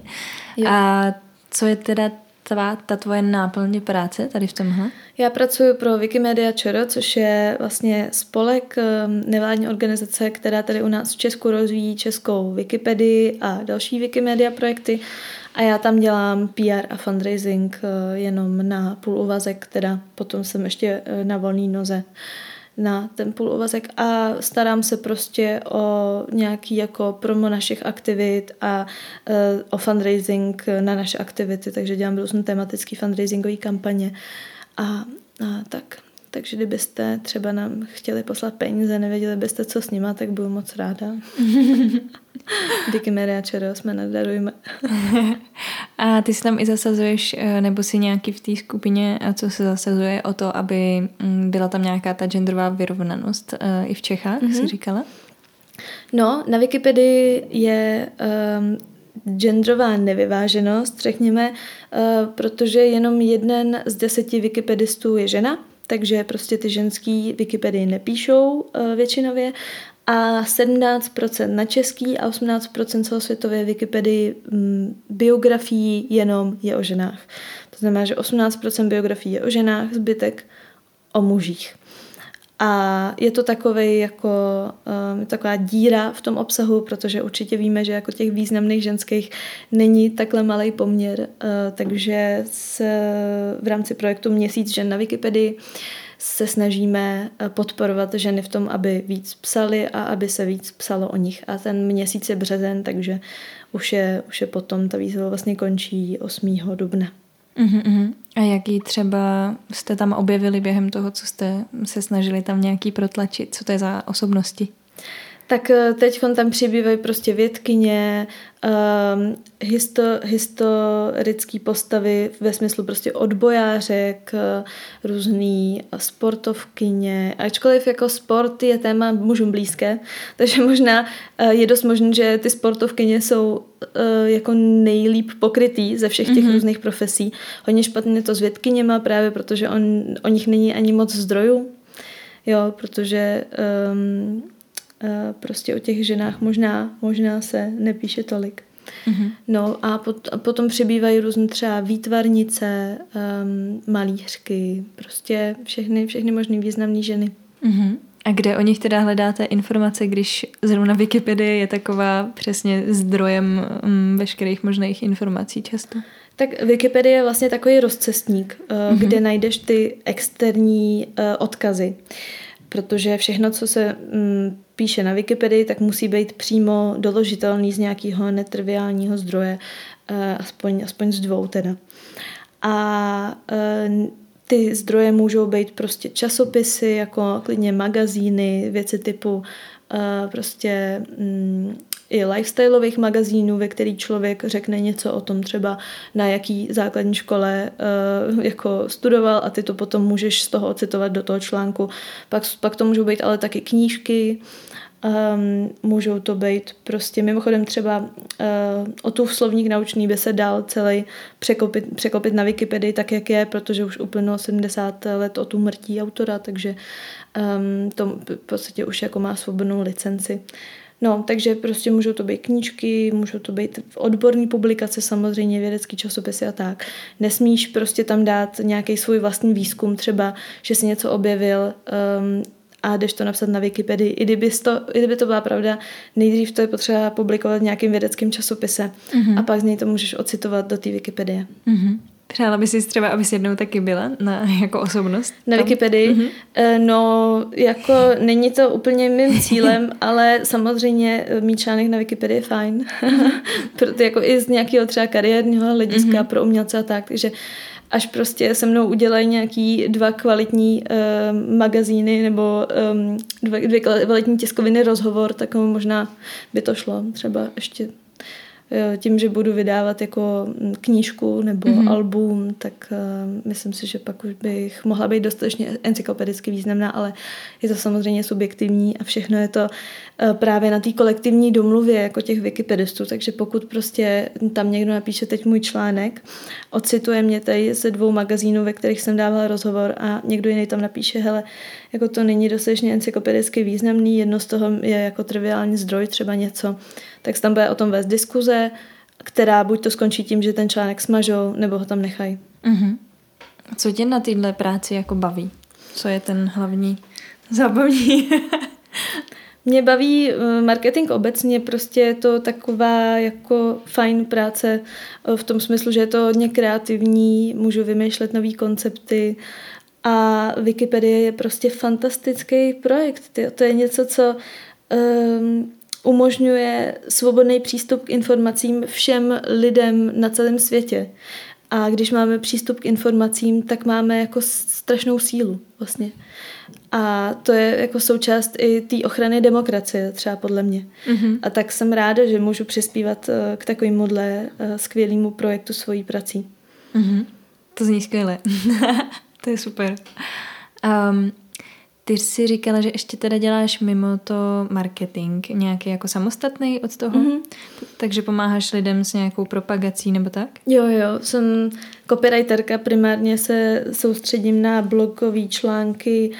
S1: Jo. A co je teda tvá, ta tvoje náplně práce tady v tomhle?
S2: Já pracuji pro Wikimedia ČR, což je vlastně spolek um, nevládní organizace, která tady u nás v Česku rozvíjí českou Wikipedii a další Wikimedia projekty. A já tam dělám PR a fundraising uh, jenom na půl uvazek, teda potom jsem ještě uh, na volný noze na ten půl uvazek a starám se prostě o nějaký jako promo našich aktivit a uh, o fundraising na naše aktivity, takže dělám různé tematické fundraisingové kampaně a, a tak. Takže kdybyste třeba nám chtěli poslat peníze, nevěděli byste, co s nima, tak budu moc ráda. Díky Maria Čero, jsme nadarujeme.
S1: a ty si tam i zasazuješ, eh, nebo si nějaký v té skupině, co se zasazuje o to, aby mm, byla tam nějaká ta genderová vyrovnanost eh, i v Čechách, mm-hmm. si říkala?
S2: No, na Wikipedii je um, genderová nevyváženost, řekněme, uh, protože jenom jeden z deseti wikipedistů je žena, takže prostě ty ženský Wikipedii nepíšou uh, většinově a 17% na český a 18% celosvětové Wikipedii mm, biografií jenom je o ženách. To znamená, že 18% biografií je o ženách, zbytek o mužích. A je to takový jako um, taková díra v tom obsahu, protože určitě víme, že jako těch významných ženských není takhle malý poměr, uh, takže se v rámci projektu Měsíc žen na Wikipedii se snažíme uh, podporovat ženy v tom, aby víc psali a aby se víc psalo o nich. A ten měsíc je březen, takže už je, už je potom, ta výzva vlastně končí 8. dubna.
S1: Uh-huh. A jaký třeba jste tam objevili během toho, co jste se snažili tam nějaký protlačit? Co to je za osobnosti?
S2: Tak eh, teď tam přibývají prostě vědkyně, um, histo, historické postavy ve smyslu prostě odbojářek, eh, různý sportovkyně. Ačkoliv jako sport je téma mužům blízké, takže možná eh, je dost možné, že ty sportovkyně jsou jako nejlíp pokrytý ze všech těch mm-hmm. různých profesí. Hodně špatně to s vědkyněma právě, protože on, o nich není ani moc zdrojů. Jo, protože um, prostě o těch ženách možná, možná se nepíše tolik. Mm-hmm. No a, pot, a potom přibývají různé třeba výtvarnice, um, malířky, prostě všechny, všechny možné významné ženy.
S1: Mm-hmm. A kde o nich teda hledáte informace, když zrovna Wikipedie je taková přesně zdrojem um, veškerých možných informací často?
S2: Tak Wikipedie je vlastně takový rozcestník, mm-hmm. kde najdeš ty externí uh, odkazy. Protože všechno, co se um, píše na Wikipedii, tak musí být přímo doložitelný z nějakého netriviálního zdroje, eh, aspoň, aspoň z dvou teda. A eh, ty zdroje můžou být prostě časopisy, jako klidně magazíny, věci typu eh, prostě mm, i lifestyleových magazínů, ve který člověk řekne něco o tom třeba na jaký základní škole uh, jako studoval a ty to potom můžeš z toho ocitovat do toho článku. Pak, pak to můžou být ale taky knížky, Um, můžou to být prostě mimochodem třeba uh, o tu slovník naučný by se dal celý překopit, překopit na Wikipedii tak, jak je, protože už uplynulo 70 let o tu mrtí autora, takže um, to v podstatě už jako má svobodnou licenci. No, takže prostě můžou to být knížky, můžou to být odborní publikace, samozřejmě vědecký časopisy a tak. Nesmíš prostě tam dát nějaký svůj vlastní výzkum, třeba, že si něco objevil, um, a jdeš to napsat na Wikipedii. I kdyby to, i kdyby to byla pravda, nejdřív to je potřeba publikovat v nějakým vědeckým časopise mm-hmm. a pak z něj to můžeš ocitovat do té Wikipedie.
S1: Mm-hmm. Přála by si třeba, aby jednou taky byla na, jako osobnost?
S2: Na tam? Wikipedii? Mm-hmm. No, jako není to úplně mým cílem, ale samozřejmě eh, mít článek na Wikipedii je fajn. Proto jako i z nějakého třeba kariérního hlediska mm-hmm. pro umělce a tak, takže až prostě se mnou udělají nějaký dva kvalitní uh, magazíny nebo um, dva, dvě kvalitní tiskoviny rozhovor, tak možná by to šlo třeba ještě tím, že budu vydávat jako knížku nebo mm-hmm. album, tak uh, myslím si, že pak už bych mohla být dostatečně encyklopedicky významná, ale je to samozřejmě subjektivní a všechno je to uh, právě na té kolektivní domluvě jako těch wikipedistů, takže pokud prostě tam někdo napíše teď můj článek, ocituje mě tady ze dvou magazínů, ve kterých jsem dávala rozhovor a někdo jiný tam napíše, hele, jako to není dostatečně encyklopedicky významný, jedno z toho je jako triviální zdroj, třeba něco, tak se tam bude o tom vést diskuze, která buď to skončí tím, že ten článek smažou, nebo ho tam nechají.
S1: Mm-hmm. Co tě na téhle práci jako baví? Co je ten hlavní zábavní?
S2: Mě baví eh, marketing obecně, prostě je to taková jako fajn práce eh, v tom smyslu, že je to hodně kreativní, můžu vymýšlet nové koncepty a Wikipedie je prostě fantastický projekt. To je něco, co um, umožňuje svobodný přístup k informacím všem lidem na celém světě. A když máme přístup k informacím, tak máme jako strašnou sílu vlastně. A to je jako součást i té ochrany demokracie, třeba podle mě. Mm-hmm. A tak jsem ráda, že můžu přispívat eh, k takovémuhle eh, skvělému projektu svojí prací.
S1: Mm-hmm. To zní skvěle. to je super. Um, ty jsi říkala, že ještě teda děláš mimo to marketing, nějaký jako samostatný od toho, mm-hmm. takže pomáháš lidem s nějakou propagací nebo tak?
S2: Jo, jo, jsem copywriterka, primárně se soustředím na blogové články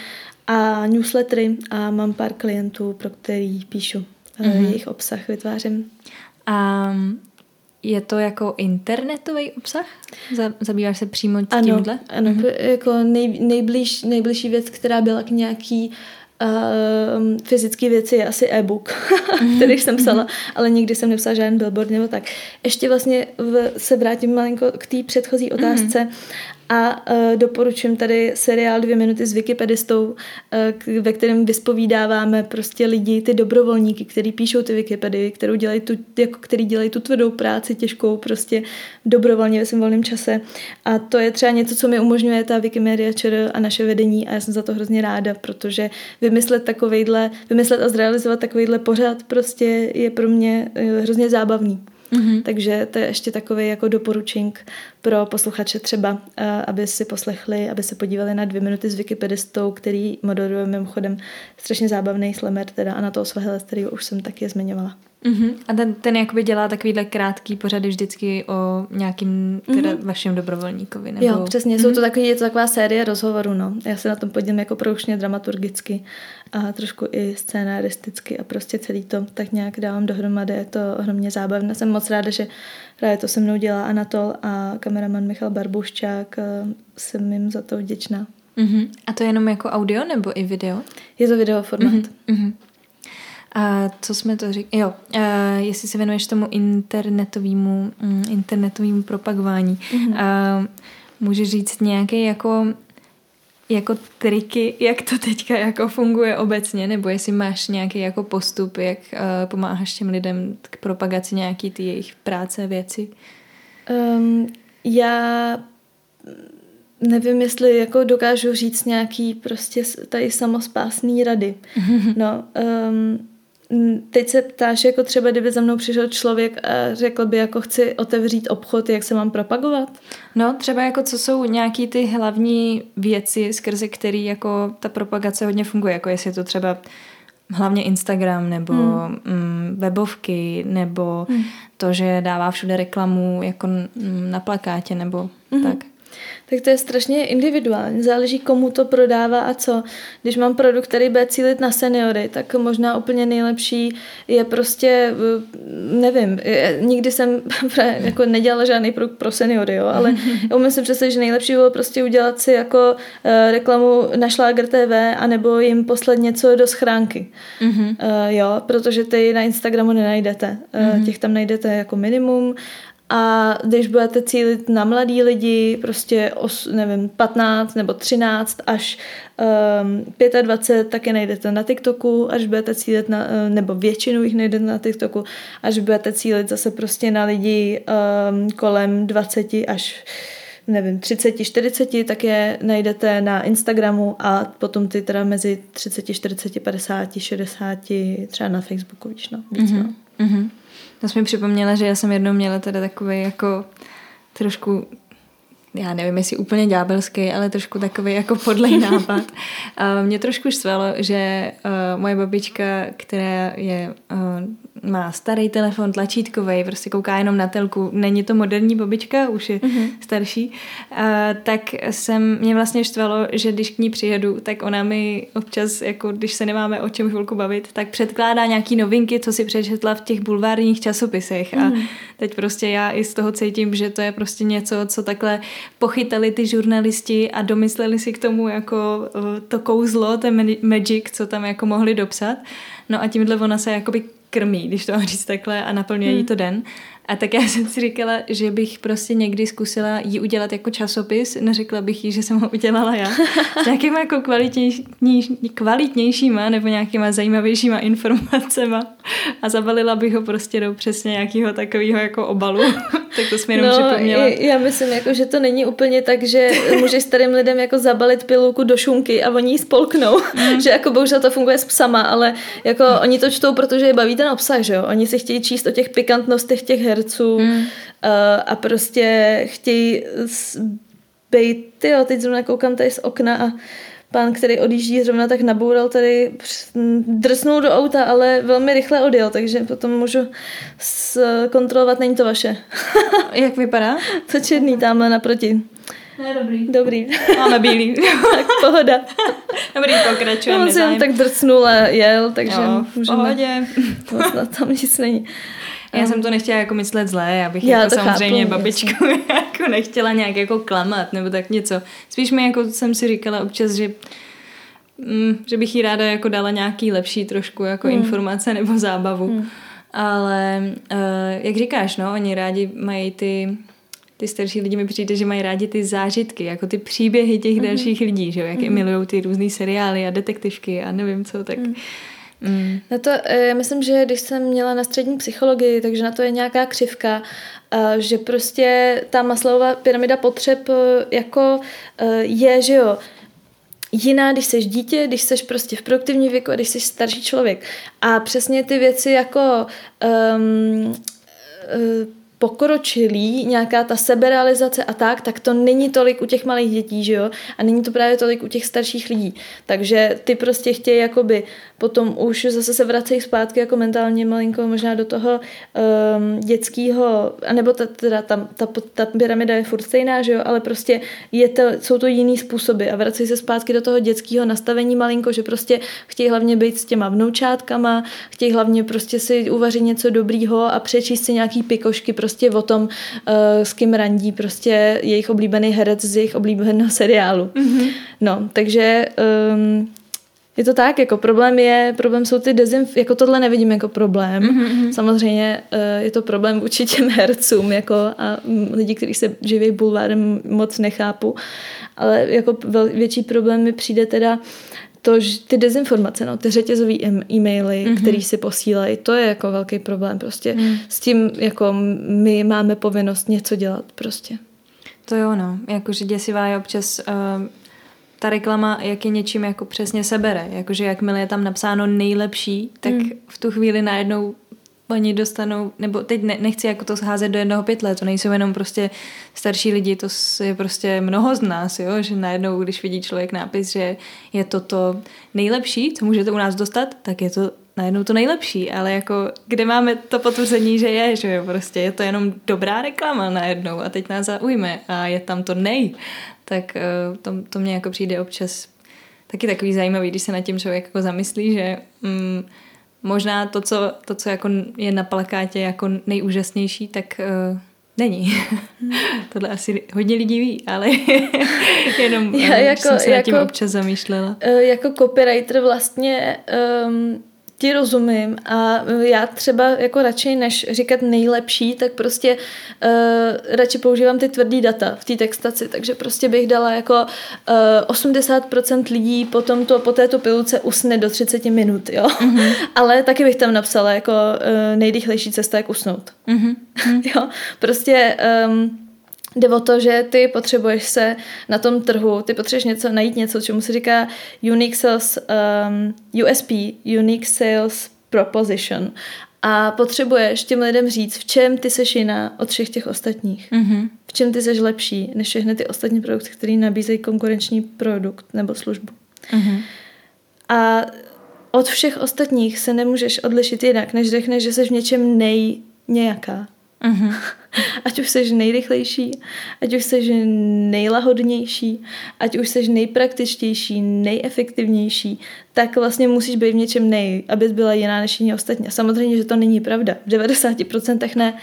S2: a newslettery a mám pár klientů, pro který píšu mm-hmm. jejich obsah, vytvářím.
S1: A je to jako internetový obsah? Zabýváš se přímo tímhle?
S2: Ano, ano mm-hmm. jako nej, nejbliž, nejbližší věc, která byla k nějaký uh, fyzické věci je asi e-book, mm-hmm. který jsem psala, mm-hmm. ale nikdy jsem nepsala žádný billboard nebo tak. Ještě vlastně v, se vrátím malinko k té předchozí otázce mm-hmm. A uh, doporučím tady seriál Dvě minuty s Wikipedistou, uh, ve kterém vyspovídáváme prostě lidi, ty dobrovolníky, kteří píšou ty Wikipedii, kterou dělají tu, jako, který dělají tu tvrdou práci těžkou prostě dobrovolně ve svém volném čase. A to je třeba něco, co mi umožňuje ta Wikimedia ČR a naše vedení a já jsem za to hrozně ráda, protože vymyslet takovejhle, vymyslet a zrealizovat takovýhle pořád prostě je pro mě uh, hrozně zábavný. Mm-hmm. Takže to je ještě takový jako doporučink pro posluchače třeba, eh, aby si poslechli, aby se podívali na dvě minuty s Wikipedistou, který moderuje mimochodem strašně zábavný slemer teda a na toho Svahele, který už jsem taky zmiňovala.
S1: Uh-huh. A ten, ten jakoby dělá takovýhle krátký pořady vždycky o nějakým teda uh-huh. vašem dobrovolníkovi. Nebo...
S2: Jo, přesně. Uh-huh. Jsou to takový, je to taková série rozhovorů, no. Já se na tom podívám jako proušně dramaturgicky a trošku i scénaristicky a prostě celý to tak nějak dávám dohromady. Je to ohromně zábavné. Jsem moc ráda, že právě to se mnou dělá Anatol a kameraman Michal Barbuščák. Jsem jim za to vděčná.
S1: Uh-huh. A to je jenom jako audio nebo i video?
S2: Je to video format. Uh-huh.
S1: A co jsme to říkali? Jo, uh, jestli se věnuješ tomu internetovému, um, internetovému propagování. Mm-hmm. Uh, můžeš říct nějaké jako jako triky, jak to teďka jako funguje obecně, nebo jestli máš nějaký jako postup, jak uh, pomáháš těm lidem k propagaci nějaký ty jejich práce, věci?
S2: Um, já nevím, jestli jako dokážu říct nějaký prostě tady samospásný rady. No, um, Teď se ptáš, jako třeba kdyby za mnou přišel člověk a řekl by, jako chci otevřít obchod, jak se mám propagovat?
S1: No, třeba jako co jsou nějaký ty hlavní věci, skrze který jako ta propagace hodně funguje, jako jestli je to třeba hlavně Instagram nebo hmm. mm, webovky nebo hmm. to, že dává všude reklamu jako na plakátě nebo hmm. tak.
S2: Tak to je strašně individuální. Záleží, komu to prodává a co. Když mám produkt, který bude cílit na seniory, tak možná úplně nejlepší je prostě, nevím, nikdy jsem jako nedělala žádný produkt pro seniory, jo, ale umím si představit, že nejlepší bylo prostě udělat si jako uh, reklamu na Šláger TV anebo jim poslat něco do schránky. Mm-hmm. Uh, jo, protože ty na Instagramu nenajdete. Uh, mm-hmm. Těch tam najdete jako minimum a když budete cílit na mladí lidi, prostě os, nevím, 15 nebo 13 až um, 25, tak je najdete na TikToku, až budete cílit na, eh, nebo většinu jich najdete na TikToku, až budete cílit zase prostě na lidi um, kolem 20 až nevím, 30, 40, tak je najdete na Instagramu a potom ty teda mezi 30, 40, 50, 60, třeba na Facebooku, víš no. Víc, mm-hmm. no. Mm-hmm.
S1: To jsi mi připomněla, že já jsem jednou měla teda takový jako trošku já nevím, jestli úplně ďábelský, ale trošku takový jako podlej nápad. Mě trošku štvalo, že uh, moje babička, která je uh, má starý telefon, tlačítkový, prostě kouká jenom na telku, není to moderní babička, už je mm-hmm. starší, uh, tak jsem, mě vlastně štvalo, že když k ní přijedu, tak ona mi občas, jako když se nemáme o čem chvilku bavit, tak předkládá nějaký novinky, co si přečetla v těch bulvárních časopisech mm-hmm. a mhm. teď prostě já i z toho cítím, že to je prostě něco, co takhle pochytali ty žurnalisti a domysleli si k tomu jako uh, to kouzlo, ten magic, co tam jako mohli dopsat. No a tímhle ona se jakoby krmí, když to mám říct takhle, a naplňuje hmm. jí to den. A tak já jsem si říkala, že bych prostě někdy zkusila jí udělat jako časopis, neřekla bych jí, že jsem ho udělala já, s nějakýma jako kvalitnější, kvalitnějšíma nebo nějakýma zajímavějšíma informacema a zabalila bych ho prostě do přesně nějakého takového jako obalu. tak to jsme jenom no, připomněla.
S2: Já myslím, jako, že to není úplně tak, že můžeš starým lidem jako zabalit pilulku do šunky a oni ji spolknou. Mm. že jako bohužel to funguje s psama, ale jako mm. oni to čtou, protože je baví ten obsah, že jo? Oni si chtějí číst o těch pikantnostech těch herců mm. uh, a prostě chtějí být, jo, teď zrovna koukám tady z okna a pán, který odjíždí zrovna tak naboural tady, drsnul do auta, ale velmi rychle odjel, takže potom můžu kontrolovat, není to vaše.
S1: Jak vypadá?
S2: To černý tamhle naproti.
S1: Ne, dobrý.
S2: Dobrý.
S1: Máme bílý.
S2: tak pohoda.
S1: Dobrý, pokračujeme.
S2: On si tak drcnul a jel, takže
S1: jo, v můžeme. pohodě.
S2: tam nic není.
S1: Já jsem to nechtěla jako myslet zlé, já bych já jako samozřejmě chápu, babičku jako nechtěla nějak jako klamat nebo tak něco. Spíš mi jako jsem si říkala občas, že mm, že bych jí ráda jako dala nějaký lepší trošku jako hmm. informace nebo zábavu. Hmm. Ale uh, jak říkáš, no, oni rádi mají ty ty starší lidi mi přijde, že mají rádi ty zážitky, jako ty příběhy těch mm-hmm. dalších lidí, že jo, jak mm-hmm. milují ty různé seriály a detektivky a nevím co, tak mm.
S2: Mm. Na to, eh, já myslím, že když jsem měla na střední psychologii, takže na to je nějaká křivka, že prostě ta maslová pyramida potřeb eh, jako eh, je, že jo, jiná, když jsi dítě, když jsi prostě v produktivní věku a když jsi starší člověk. A přesně ty věci jako um, pokročilý, nějaká ta seberealizace a tak, tak to není tolik u těch malých dětí, že jo? A není to právě tolik u těch starších lidí. Takže ty prostě chtějí jakoby potom už zase se vracejí zpátky jako mentálně malinko možná do toho um, dětského, anebo ta, teda ta, ta, ta pyramida je furt stejná, že jo, ale prostě je to, jsou to jiný způsoby a vracejí se zpátky do toho dětského nastavení malinko, že prostě chtějí hlavně být s těma vnoučátkama, chtějí hlavně prostě si uvařit něco dobrýho a přečíst si nějaký pikošky prostě o tom, uh, s kým randí prostě jejich oblíbený herec z jejich oblíbeného seriálu. Mm-hmm. No, takže um, je to tak, jako problém je, problém jsou ty dezinf, jako tohle nevidím jako problém. Mm-hmm. Samozřejmě uh, je to problém vůči těm hercům, jako a lidi, kteří se živí bulvárem, moc nechápu, ale jako větší problém mi přijde teda to, že ty dezinformace, no, ty řetězové e-maily, mm-hmm. které si posílají, to je jako velký problém prostě. Mm. S tím jako my máme povinnost něco dělat prostě.
S1: To jo, no. Jakože děsivá je občas uh, ta reklama, jak je něčím jako přesně sebere. Jakože jakmile je tam napsáno nejlepší, tak mm. v tu chvíli najednou oni dostanou, nebo teď ne, nechci jako to scházet do jednoho pytle, to nejsou jenom prostě starší lidi, to je prostě mnoho z nás, jo? že najednou, když vidí člověk nápis, že je to to nejlepší, co můžete u nás dostat, tak je to najednou to nejlepší, ale jako kde máme to potvrzení, že je, že prostě je to jenom dobrá reklama najednou a teď nás zaujme a je tam to nej. Tak eh, to, to mě jako přijde občas taky takový zajímavý, když se nad tím člověk jako zamyslí, že mm, možná to co, to, co jako je na plakátě jako nejúžasnější, tak uh, není. Hmm. Tohle asi hodně lidí ví, ale jenom Já jako, jsem se nad tím jako, občas zamýšlela.
S2: Jako copywriter vlastně um, ti rozumím a já třeba jako radši než říkat nejlepší, tak prostě uh, radši používám ty tvrdý data v té textaci, takže prostě bych dala jako uh, 80% lidí potom to, po této pilulce usne do 30 minut, jo. Mm-hmm. Ale taky bych tam napsala jako uh, nejrychlejší cesta, jak usnout. Mm-hmm. jo, prostě um, Jde o to, že ty potřebuješ se na tom trhu, ty potřebuješ něco, najít něco, čemu se říká Unique Sales, um, USP, Unique Sales Proposition. A potřebuješ těm lidem říct, v čem ty seš jiná od všech těch ostatních.
S1: Mhm.
S2: V čem ty seš lepší než všechny ty ostatní produkty, které nabízejí konkurenční produkt nebo službu.
S1: Mhm.
S2: A od všech ostatních se nemůžeš odlišit jinak, než řekneš, že jsi v něčem nej nějaká.
S1: Mhm.
S2: Ať už jsi nejrychlejší, ať už jsi nejlahodnější, ať už jsi nejpraktičtější, nejefektivnější, tak vlastně musíš být v něčem nej, abys byla jiná než jiní ostatní. A samozřejmě, že to není pravda. V 90% ne,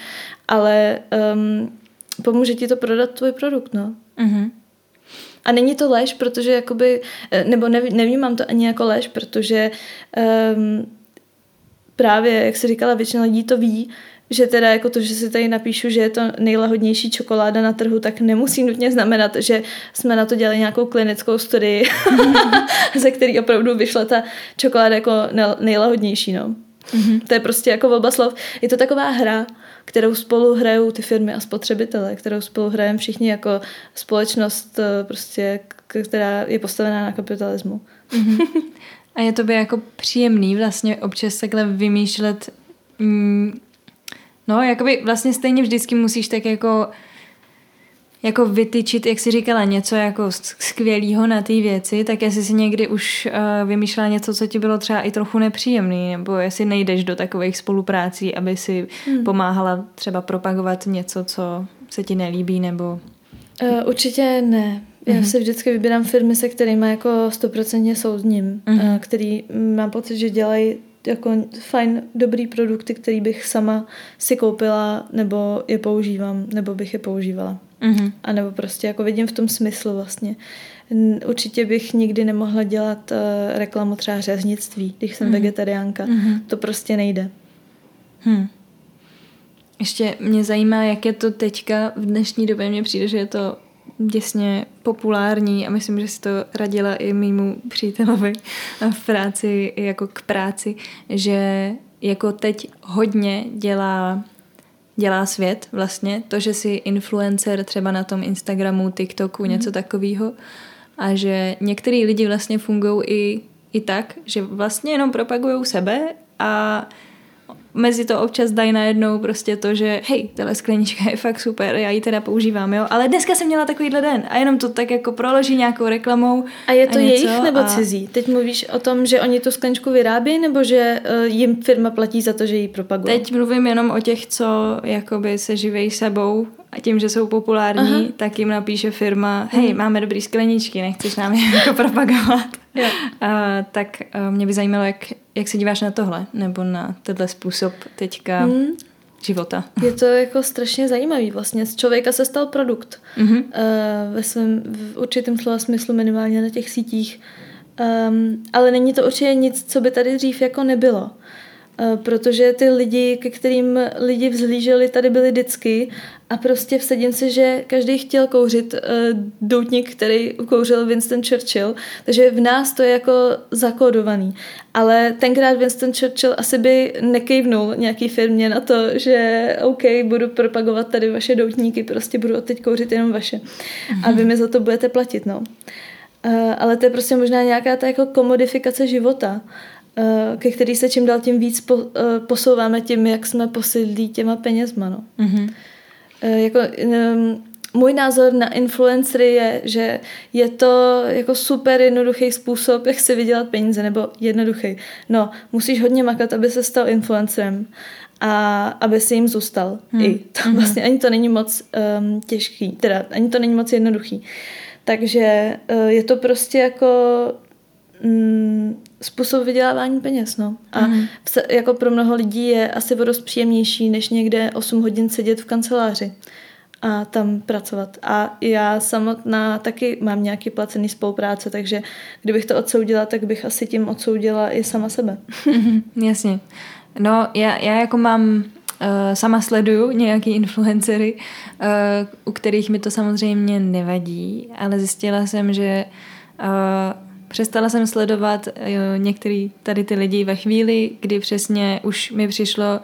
S2: ale um, pomůže ti to prodat tvůj produkt, no.
S1: Mhm.
S2: A není to lež, protože jakoby, eh, nebo nev, nevnímám to ani jako lež, protože um, právě, jak jsi říkala, většina lidí to ví, že teda jako to, že si tady napíšu, že je to nejlahodnější čokoláda na trhu, tak nemusí nutně znamenat, že jsme na to dělali nějakou klinickou studii, ze který opravdu vyšla ta čokoláda jako nejlahodnější, no.
S1: Mhm.
S2: To je prostě jako oba slov. Je to taková hra, kterou spolu hrajou ty firmy a spotřebitele, kterou spolu hrajeme všichni jako společnost, eh, prostě, která je postavená na kapitalismu.
S1: A je to by jako příjemný vlastně občas takhle vymýšlet mm, no, jakoby vlastně stejně vždycky musíš tak jako jako vytyčit, jak jsi říkala, něco jako skvělého na té věci, tak jestli si někdy už uh, vymýšlela něco, co ti bylo třeba i trochu nepříjemný, nebo jestli nejdeš do takových spoluprácí, aby si hmm. pomáhala třeba propagovat něco, co se ti nelíbí, nebo...
S2: Uh, určitě ne. Já
S1: Mhm.
S2: si vždycky vybírám firmy, se kterými jako stoprocentně soudním,
S1: Mhm.
S2: uh, který mm, mám pocit, že dělají jako fajn, dobrý produkty, který bych sama si koupila, nebo je používám, nebo bych je používala.
S1: Mhm.
S2: A nebo prostě jako vidím v tom smysl vlastně. Určitě bych nikdy nemohla dělat uh, reklamu třeba řeznictví, když jsem
S1: Mhm.
S2: vegetariánka.
S1: Mhm.
S2: To prostě nejde.
S1: Hm. Ještě mě zajímá, jak je to teďka v dnešní době. Mně přijde, že je to děsně populární a myslím, že si to radila i mýmu přítelovi v práci, jako k práci, že jako teď hodně dělá dělá svět vlastně, to, že jsi influencer třeba na tom Instagramu, TikToku, mm. něco takového a že některý lidi vlastně fungují i, i tak, že vlastně jenom propagují sebe a mezi to občas dají najednou prostě to, že hej, tahle sklenička je fakt super, já ji teda používám, jo, ale dneska jsem měla takovýhle den a jenom to tak jako proloží nějakou reklamou.
S2: A je to
S1: a něco
S2: jejich nebo
S1: a...
S2: cizí? Teď mluvíš o tom, že oni tu skleničku vyrábí, nebo že uh, jim firma platí za to, že ji propagují?
S1: Teď mluvím jenom o těch, co jakoby se živějí sebou a tím, že jsou populární,
S2: Aha.
S1: tak jim napíše firma, hej, máme dobrý skleničky, nechceš nám je jako propagovat. A, tak a mě by zajímalo, jak, jak se díváš na tohle, nebo na tenhle způsob teďka
S2: Hmm.
S1: života.
S2: Je to jako strašně zajímavý vlastně. Z člověka se stal produkt.
S1: Mhm.
S2: Uh, ve svém v určitém slova smyslu minimálně na těch sítích. Um, ale není to určitě nic, co by tady dřív jako nebylo. Uh, protože ty lidi, ke kterým lidi vzhlíželi, tady byli vždycky a prostě vsadím si, že každý chtěl kouřit uh, doutník, který kouřil Winston Churchill, takže v nás to je jako zakódovaný. Ale tenkrát Winston Churchill asi by nekejvnul nějaký firmě na to, že OK, budu propagovat tady vaše doutníky, prostě budu od teď kouřit jenom vaše. A vy mi za to budete platit, no. Uh, ale to je prostě možná nějaká ta jako komodifikace života, ke který se čím dál tím víc po, uh, posouváme tím, jak jsme posedlí těma penězma, no.
S1: Mhm.
S2: Uh, jako, um, můj názor na influencery je, že je to jako super jednoduchý způsob, jak si vydělat peníze, nebo jednoduchý. No, musíš hodně makat, aby se stal influencerem a aby si jim zůstal.
S1: Hmm.
S2: I to vlastně ani to není moc um, těžký, teda ani to není moc jednoduchý. Takže uh, je to prostě jako mm, způsob vydělávání peněz, no. A
S1: Mhm.
S2: se, jako pro mnoho lidí je asi o dost příjemnější, než někde 8 hodin sedět v kanceláři a tam pracovat. A já samotná taky mám nějaký placený spolupráce, takže kdybych to odsoudila, tak bych asi tím odsoudila i sama sebe.
S1: Jasně. No, já, já jako mám, uh, sama sleduju nějaký influencery, uh, u kterých mi to samozřejmě nevadí, ale zjistila jsem, že uh, přestala jsem sledovat uh, některý tady ty lidi ve chvíli, kdy přesně už mi přišlo,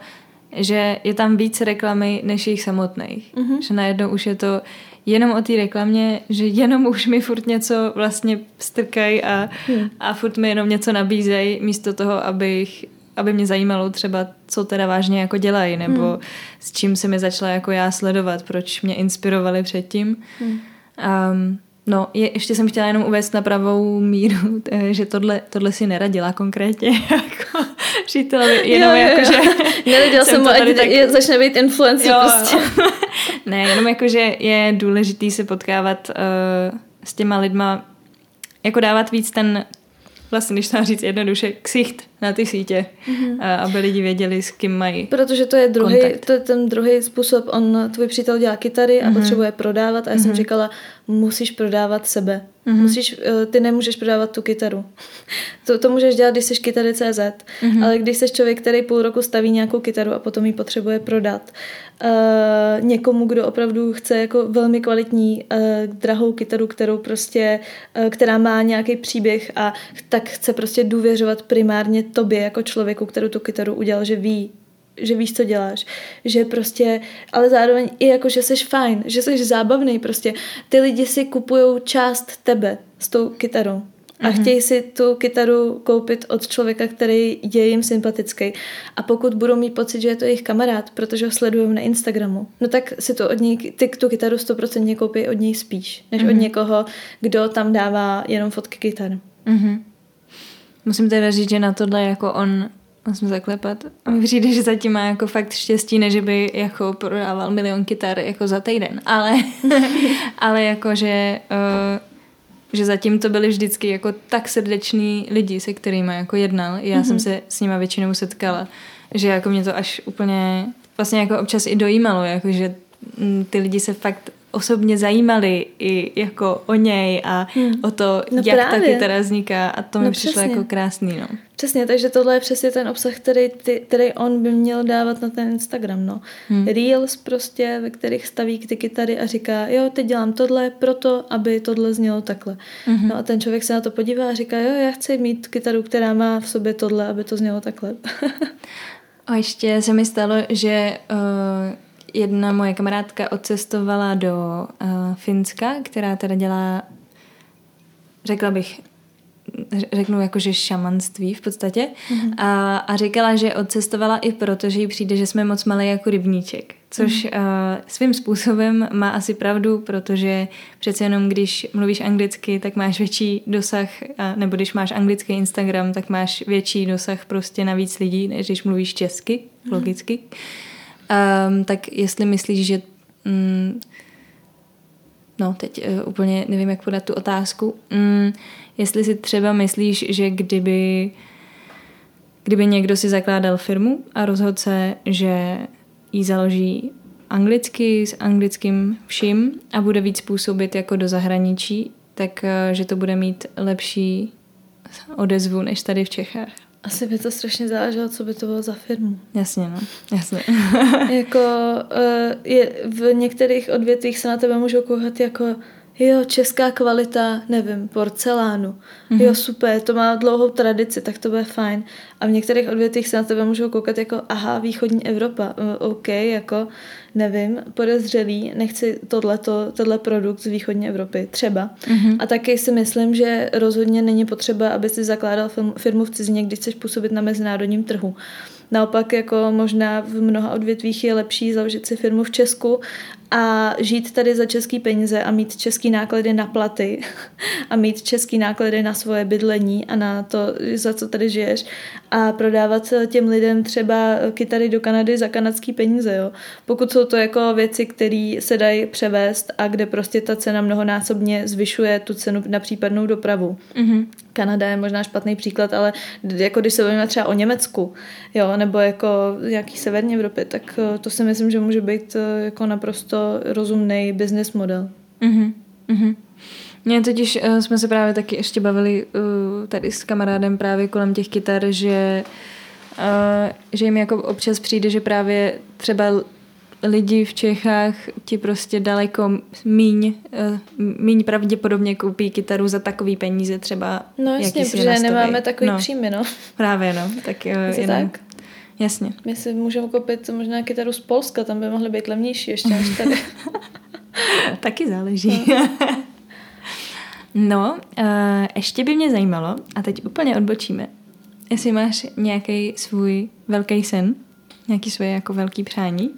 S1: že je tam víc reklamy než jich samotných.
S2: Mhm.
S1: Že najednou už je to jenom o té reklamě, že jenom už mi furt něco vlastně strkají a,
S2: Hmm.
S1: a furt mi jenom něco nabízejí, místo toho, abych aby mě zajímalo třeba, co teda vážně jako dělají, nebo hmm. s čím se mi začala jako já sledovat, proč mě inspirovali předtím. Hmm. Um, No, je, ještě jsem chtěla jenom uvést na pravou míru, eh, že tohle, tohle si neradila konkrétně jako přítelovi, jenom jo, jako, že...
S2: Neradila jsem mu, ať tak... začne být influencer jo, prostě.
S1: ne, jenom jako, že je důležitý se potkávat uh, s těma lidma, jako dávat víc ten vlastně, když to říct jednoduše, ksicht na ty sítě, mm-hmm. aby lidi věděli, s kým mají
S2: Protože to je, druhý, to je ten druhý způsob, on, tvůj přítel dělá kytary a mm-hmm. potřebuje prodávat a já mm-hmm. jsem mhm. říkala, musíš prodávat sebe. Mm-hmm. Musíš, eh, ty nemůžeš prodávat tu kytaru. To, to můžeš dělat, když jsi kytary CZ, mm-hmm. ale když jsi člověk, který půl roku staví nějakou kytaru a potom ji potřebuje prodat uh, někomu, kdo opravdu chce jako velmi kvalitní uh, drahou kytaru, kterou prostě, uh, která má nějaký příběh a tak chce prostě důvěřovat primárně tobě jako člověku, kterou tu kytaru udělal, že ví, že víš, co děláš, že prostě, ale zároveň i jako, že jsi fajn, že jsi zábavný prostě. Ty lidi si kupují část tebe s tou kytarou a mm-hmm. chtějí si tu kytaru koupit od člověka, který je jim sympatický. A pokud budou mít pocit, že je to jejich kamarád, protože ho sledují na Instagramu, no tak si to od něj, ty tu kytaru stoprocentně koupí od něj spíš, než mm-hmm. od mhm. někoho, kdo tam dává jenom fotky kytar.
S1: Mm-hmm. Musím teda říct, že na tohle jako on musím zaklepat. A mi přijde, že zatím má jako fakt štěstí, než by jako prodával milion kytar jako za týden. Ale, ale jako, že uh, že zatím to byli vždycky jako tak srdeční lidi, se kterými jako jednal. Já mm-hmm. jsem mhm. se s nima většinou setkala, že jako mě to až úplně vlastně jako občas i dojímalo, jako že mm, ty lidi se fakt osobně zajímali i jako o něj a hmm. o to, no jak právě. ta kytara vzniká a to mi no přišlo přesně. jako krásný, no.
S2: Přesně, takže tohle je přesně ten obsah, který, ty, který on by měl dávat na ten Instagram, no. Hmm. Reels prostě, ve kterých staví ty kytary a říká, jo, teď dělám tohle proto, aby tohle znělo takhle. Hmm. No a ten člověk se na to podívá a říká, jo, já chci mít kytaru, která má v sobě tohle, aby to znělo takhle.
S1: a ještě se mi stalo, že uh, jedna moje kamarádka odcestovala do uh, Finska, která teda dělá, řekla bych, řeknu jakože šamanství v podstatě mm-hmm. a, a říkala, že odcestovala i proto, že jí přijde, že jsme moc malý jako rybníček, což mm-hmm. uh, svým způsobem má asi pravdu, protože přece jenom když mluvíš anglicky, tak máš větší dosah, uh, nebo když máš anglický Instagram, tak máš větší dosah prostě na víc lidí, než když mluvíš česky, mm-hmm. logicky. Um, tak jestli myslíš, že... Mm, no, teď uh, úplně nevím, jak podat tu otázku. Mm, jestli si třeba myslíš, že kdyby kdyby někdo si zakládal firmu a rozhodl se, že ji založí anglicky, s anglickým vším a bude víc působit jako do zahraničí, tak uh, že to bude mít lepší odezvu než tady v Čechách.
S2: Asi by to strašně záleželo, co by to bylo za firmu.
S1: Jasně, no. Jasně.
S2: jako uh, je, v některých odvětvích se na tebe můžou koukat jako jo, česká kvalita, nevím, porcelánu. Mm-hmm. Jo, super, to má dlouhou tradici, tak to bude fajn. A v některých odvětvích se na tebe můžou koukat jako, aha, východní Evropa, OK, jako, nevím, podezřelý, nechci tohleto, tohle produkt z východní Evropy, třeba. Mm-hmm. A taky si myslím, že rozhodně není potřeba, aby si zakládal firmu v cizině, když chceš působit na mezinárodním trhu. Naopak jako možná v mnoha odvětvích je lepší založit si firmu v Česku a žít tady za český peníze a mít český náklady na platy a mít český náklady na svoje bydlení a na to, za co tady žiješ a prodávat těm lidem třeba kytary do Kanady za kanadský peníze. Jo. Pokud jsou to jako věci, které se dají převést a kde prostě ta cena mnohonásobně zvyšuje tu cenu na případnou dopravu. Mm-hmm. Kanada je možná špatný příklad, ale jako když se bavíme třeba o Německu, jo, nebo jako nějaký severní Evropy, tak eh, to si myslím, že může být eh, jako naprosto rozumný business model.
S1: Mm-hmm. Mm-hmm. Mě totiž uh, jsme se právě taky ještě bavili uh, tady s kamarádem právě kolem těch kytar, že, uh, že jim jako občas přijde, že právě třeba lidi v Čechách ti prostě daleko míň, uh, míň pravděpodobně koupí kytaru za takový peníze třeba.
S2: No jasně, protože nastaví. nemáme takový no, příjmy, no.
S1: Právě, no. Tak, uh, jenom, tak. Jasně.
S2: My si můžeme koupit možná kytaru z Polska, tam by mohly být levnější ještě než tady.
S1: Taky záleží. No. No, uh, ještě by mě zajímalo, a teď úplně odbočíme, jestli máš nějaký svůj velký sen, nějaký svoje jako velký přání,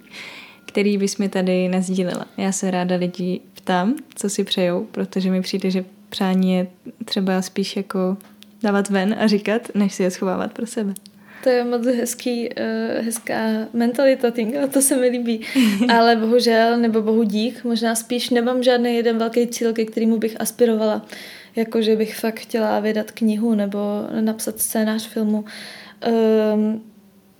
S1: který bys mi tady nazdílela. Já se ráda lidí ptám, co si přejou, protože mi přijde, že přání je třeba spíš jako dávat ven a říkat, než si je schovávat pro sebe.
S2: To je moc hezký, uh, hezká mentalita, Tinka, to se mi líbí. Ale bohužel, nebo bohu dík, možná spíš nemám žádný jeden velký cíl, ke kterému bych aspirovala. Jako, že bych fakt chtěla vydat knihu nebo napsat scénář filmu. Um,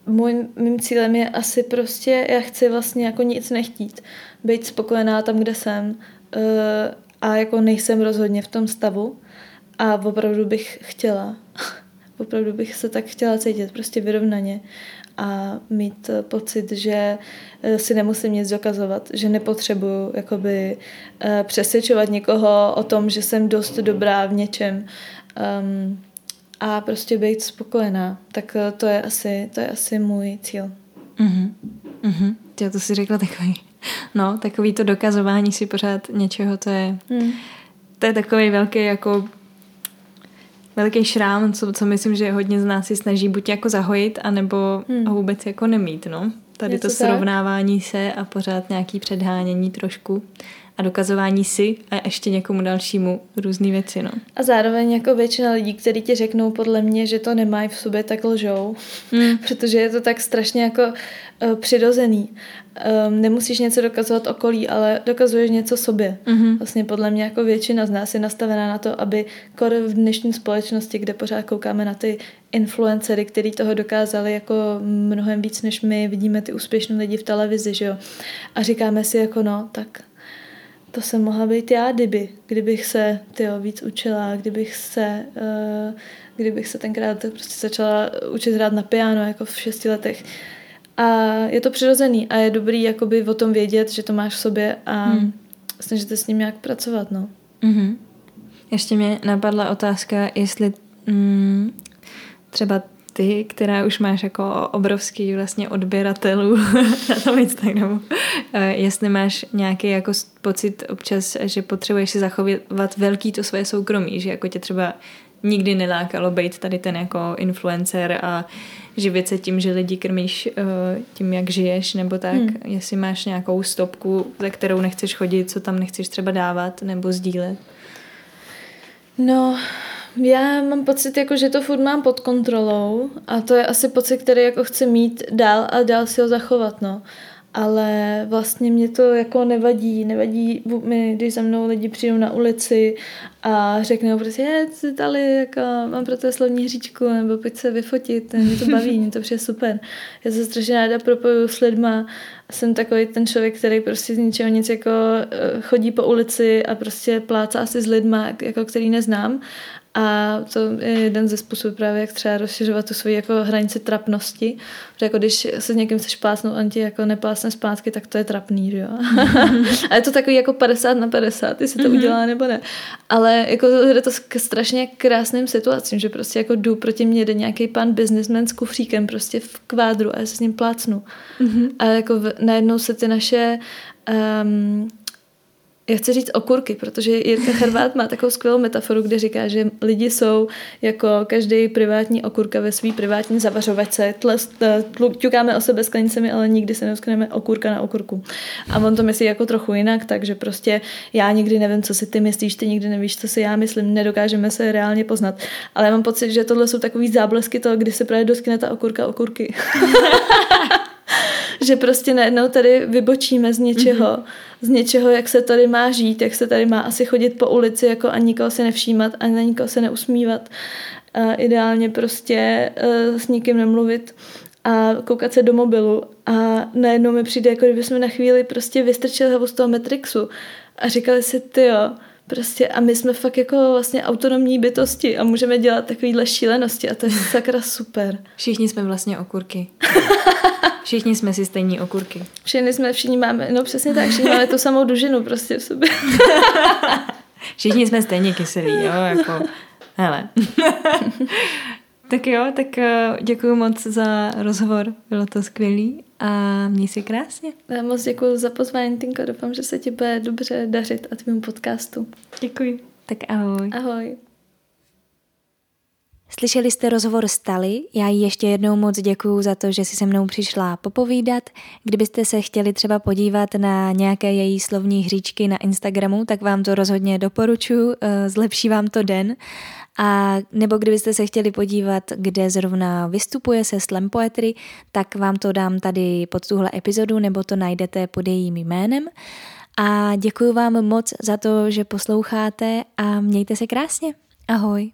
S2: můj, mým cílem je asi prostě, já chci vlastně jako nic nechtít. Být spokojená tam, kde jsem. Uh, a jako nejsem rozhodně v tom stavu. A opravdu bych chtěla opravdu bych se tak chtěla cítit prostě vyrovnaně a mít pocit, že eh, si nemusím nic dokazovat, že nepotřebuju jakoby eh, přesvědčovat někoho o tom, že jsem dost dobrá v něčem um, a prostě být spokojená. Tak eh, to je asi, to je asi můj cíl.
S1: Mhm. Mhm. Já to si řekla takový, no, takový to dokazování si pořád něčeho, to je, hmm. to je takový velký jako veliký šrám, co, co myslím, že hodně z nás si snaží buď jako zahojit, anebo hmm. ho vůbec jako nemít, no. Tady Je to, srovnávání se a pořád nějaký předhánění trošku a dokazování si a ještě někomu dalšímu různé věci. No.
S2: A zároveň jako většina lidí, kteří ti řeknou podle mě, že to nemají v sobě, tak lžou, hmm. protože je to tak strašně jako uh, přirozený. Um, nemusíš něco dokazovat okolí, ale dokazuješ něco sobě. Mm-hmm. Vlastně podle mě jako většina z nás je nastavená na to, aby kor v dnešní společnosti, kde pořád koukáme na ty influencery, kteří toho dokázali jako mnohem víc, než my vidíme ty úspěšné lidi v televizi, že jo. A říkáme si jako no, tak to jsem mohla být já, kdyby, kdybych se tyjo, víc učila, kdybych se, uh, kdybych se tenkrát prostě začala učit hrát na piano jako v šesti letech. A je to přirozený a je dobrý jakoby o tom vědět, že to máš v sobě a hmm. snažit se s ním nějak pracovat, no.
S1: Mm-hmm. Ještě mě napadla otázka, jestli mm, třeba ty, která už máš jako obrovský vlastně odběratelů na tom Instagramu, eh, jestli máš nějaký jako pocit občas, že potřebuješ si zachovat velký to své soukromí, že jako tě třeba nikdy nelákalo být tady ten jako influencer a živit se tím, že lidi krmíš eh, tím, jak žiješ, nebo tak, hmm. jestli máš nějakou stopku, za kterou nechceš chodit, co tam nechceš třeba dávat nebo sdílet.
S2: No, já mám pocit, jako, že to furt mám pod kontrolou a to je asi pocit, který jako chci mít dál a dál si ho zachovat, no. Ale vlastně mě to jako nevadí, nevadí mi, když za mnou lidi přijdou na ulici a řeknou prostě, je, jsi tady, jako, mám pro to slovní hříčku, nebo pojď se vyfotit, mě to baví, mě to přijde super. Já se strašně ráda propoju s lidma, jsem takový ten člověk, který prostě z ničeho nic jako eh, chodí po ulici a prostě plácá si s lidma, jako který neznám a to je jeden ze způsobů právě, jak třeba rozšiřovat tu svoji jako hranici trapnosti. Protože jako když se s někým chceš plácnout, on ti jako nepásne zpátky, tak to je trapný, že jo. a je to takový jako 50 na 50, jestli to mhm. udělá nebo ne. Ale jako jde to k strašně krásným situacím, že prostě jako jdu proti mě jde nějaký pan businessman s kufříkem prostě v kvádru a já se s ním plácnu. Mm-hmm. A jako v, najednou se ty naše um, já chci říct okurky, protože Jirka Hrvát má takovou skvělou metaforu, kde říká, že lidi jsou jako každý privátní okurka ve svý privátní zavařovačce. Ťukáme o sebe sklenicemi, ale nikdy se neuskaneme okurka na okurku. A on to myslí jako trochu jinak, takže prostě já nikdy nevím, co si ty myslíš, ty nikdy nevíš, co si já myslím, nedokážeme se reálně poznat. Ale já mám pocit, že tohle jsou takový záblesky toho, kdy se právě doskne ta okurka okurky. že prostě najednou tady vybočíme z něčeho, mm-hmm. z něčeho, jak se tady má žít, jak se tady má asi chodit po ulici jako a nikoho se nevšímat a na nikoho se neusmívat. A ideálně prostě uh, s nikým nemluvit a koukat se do mobilu a najednou mi přijde, jako kdybychom na chvíli prostě vystrčili hlavu z toho Matrixu a říkali si, ty jo, Prostě a my jsme fakt jako vlastně autonomní bytosti a můžeme dělat takovýhle šílenosti a to je sakra super.
S1: Všichni jsme vlastně okurky. Všichni jsme si stejní okurky.
S2: Všichni jsme, všichni máme, no přesně tak, všichni máme tu samou dužinu prostě v sobě.
S1: všichni jsme stejně kyselí, jo, jako, hele. tak jo, tak eh, děkuji moc za rozhovor, bylo to skvělý a měj si krásně.
S2: Já moc děkuji za pozvání, Tinko, doufám, že se ti bude dobře dařit a tvým podcastu.
S1: Děkuji. Tak ahoj.
S2: Ahoj.
S3: Slyšeli jste rozhovor s Tali, já jí ještě jednou moc děkuju za to, že si se mnou přišla popovídat. Kdybyste se chtěli třeba podívat na nějaké její slovní hříčky na Instagramu, tak vám to rozhodně doporučuji, eh, zlepší vám to den. A nebo kdybyste se chtěli podívat, kde zrovna vystupuje se Slam Poetry, tak vám to dám tady pod tuhle epizodu, nebo to najdete pod jejím jménem. A děkuji vám moc za to, že posloucháte a mějte se krásně. Ahoj.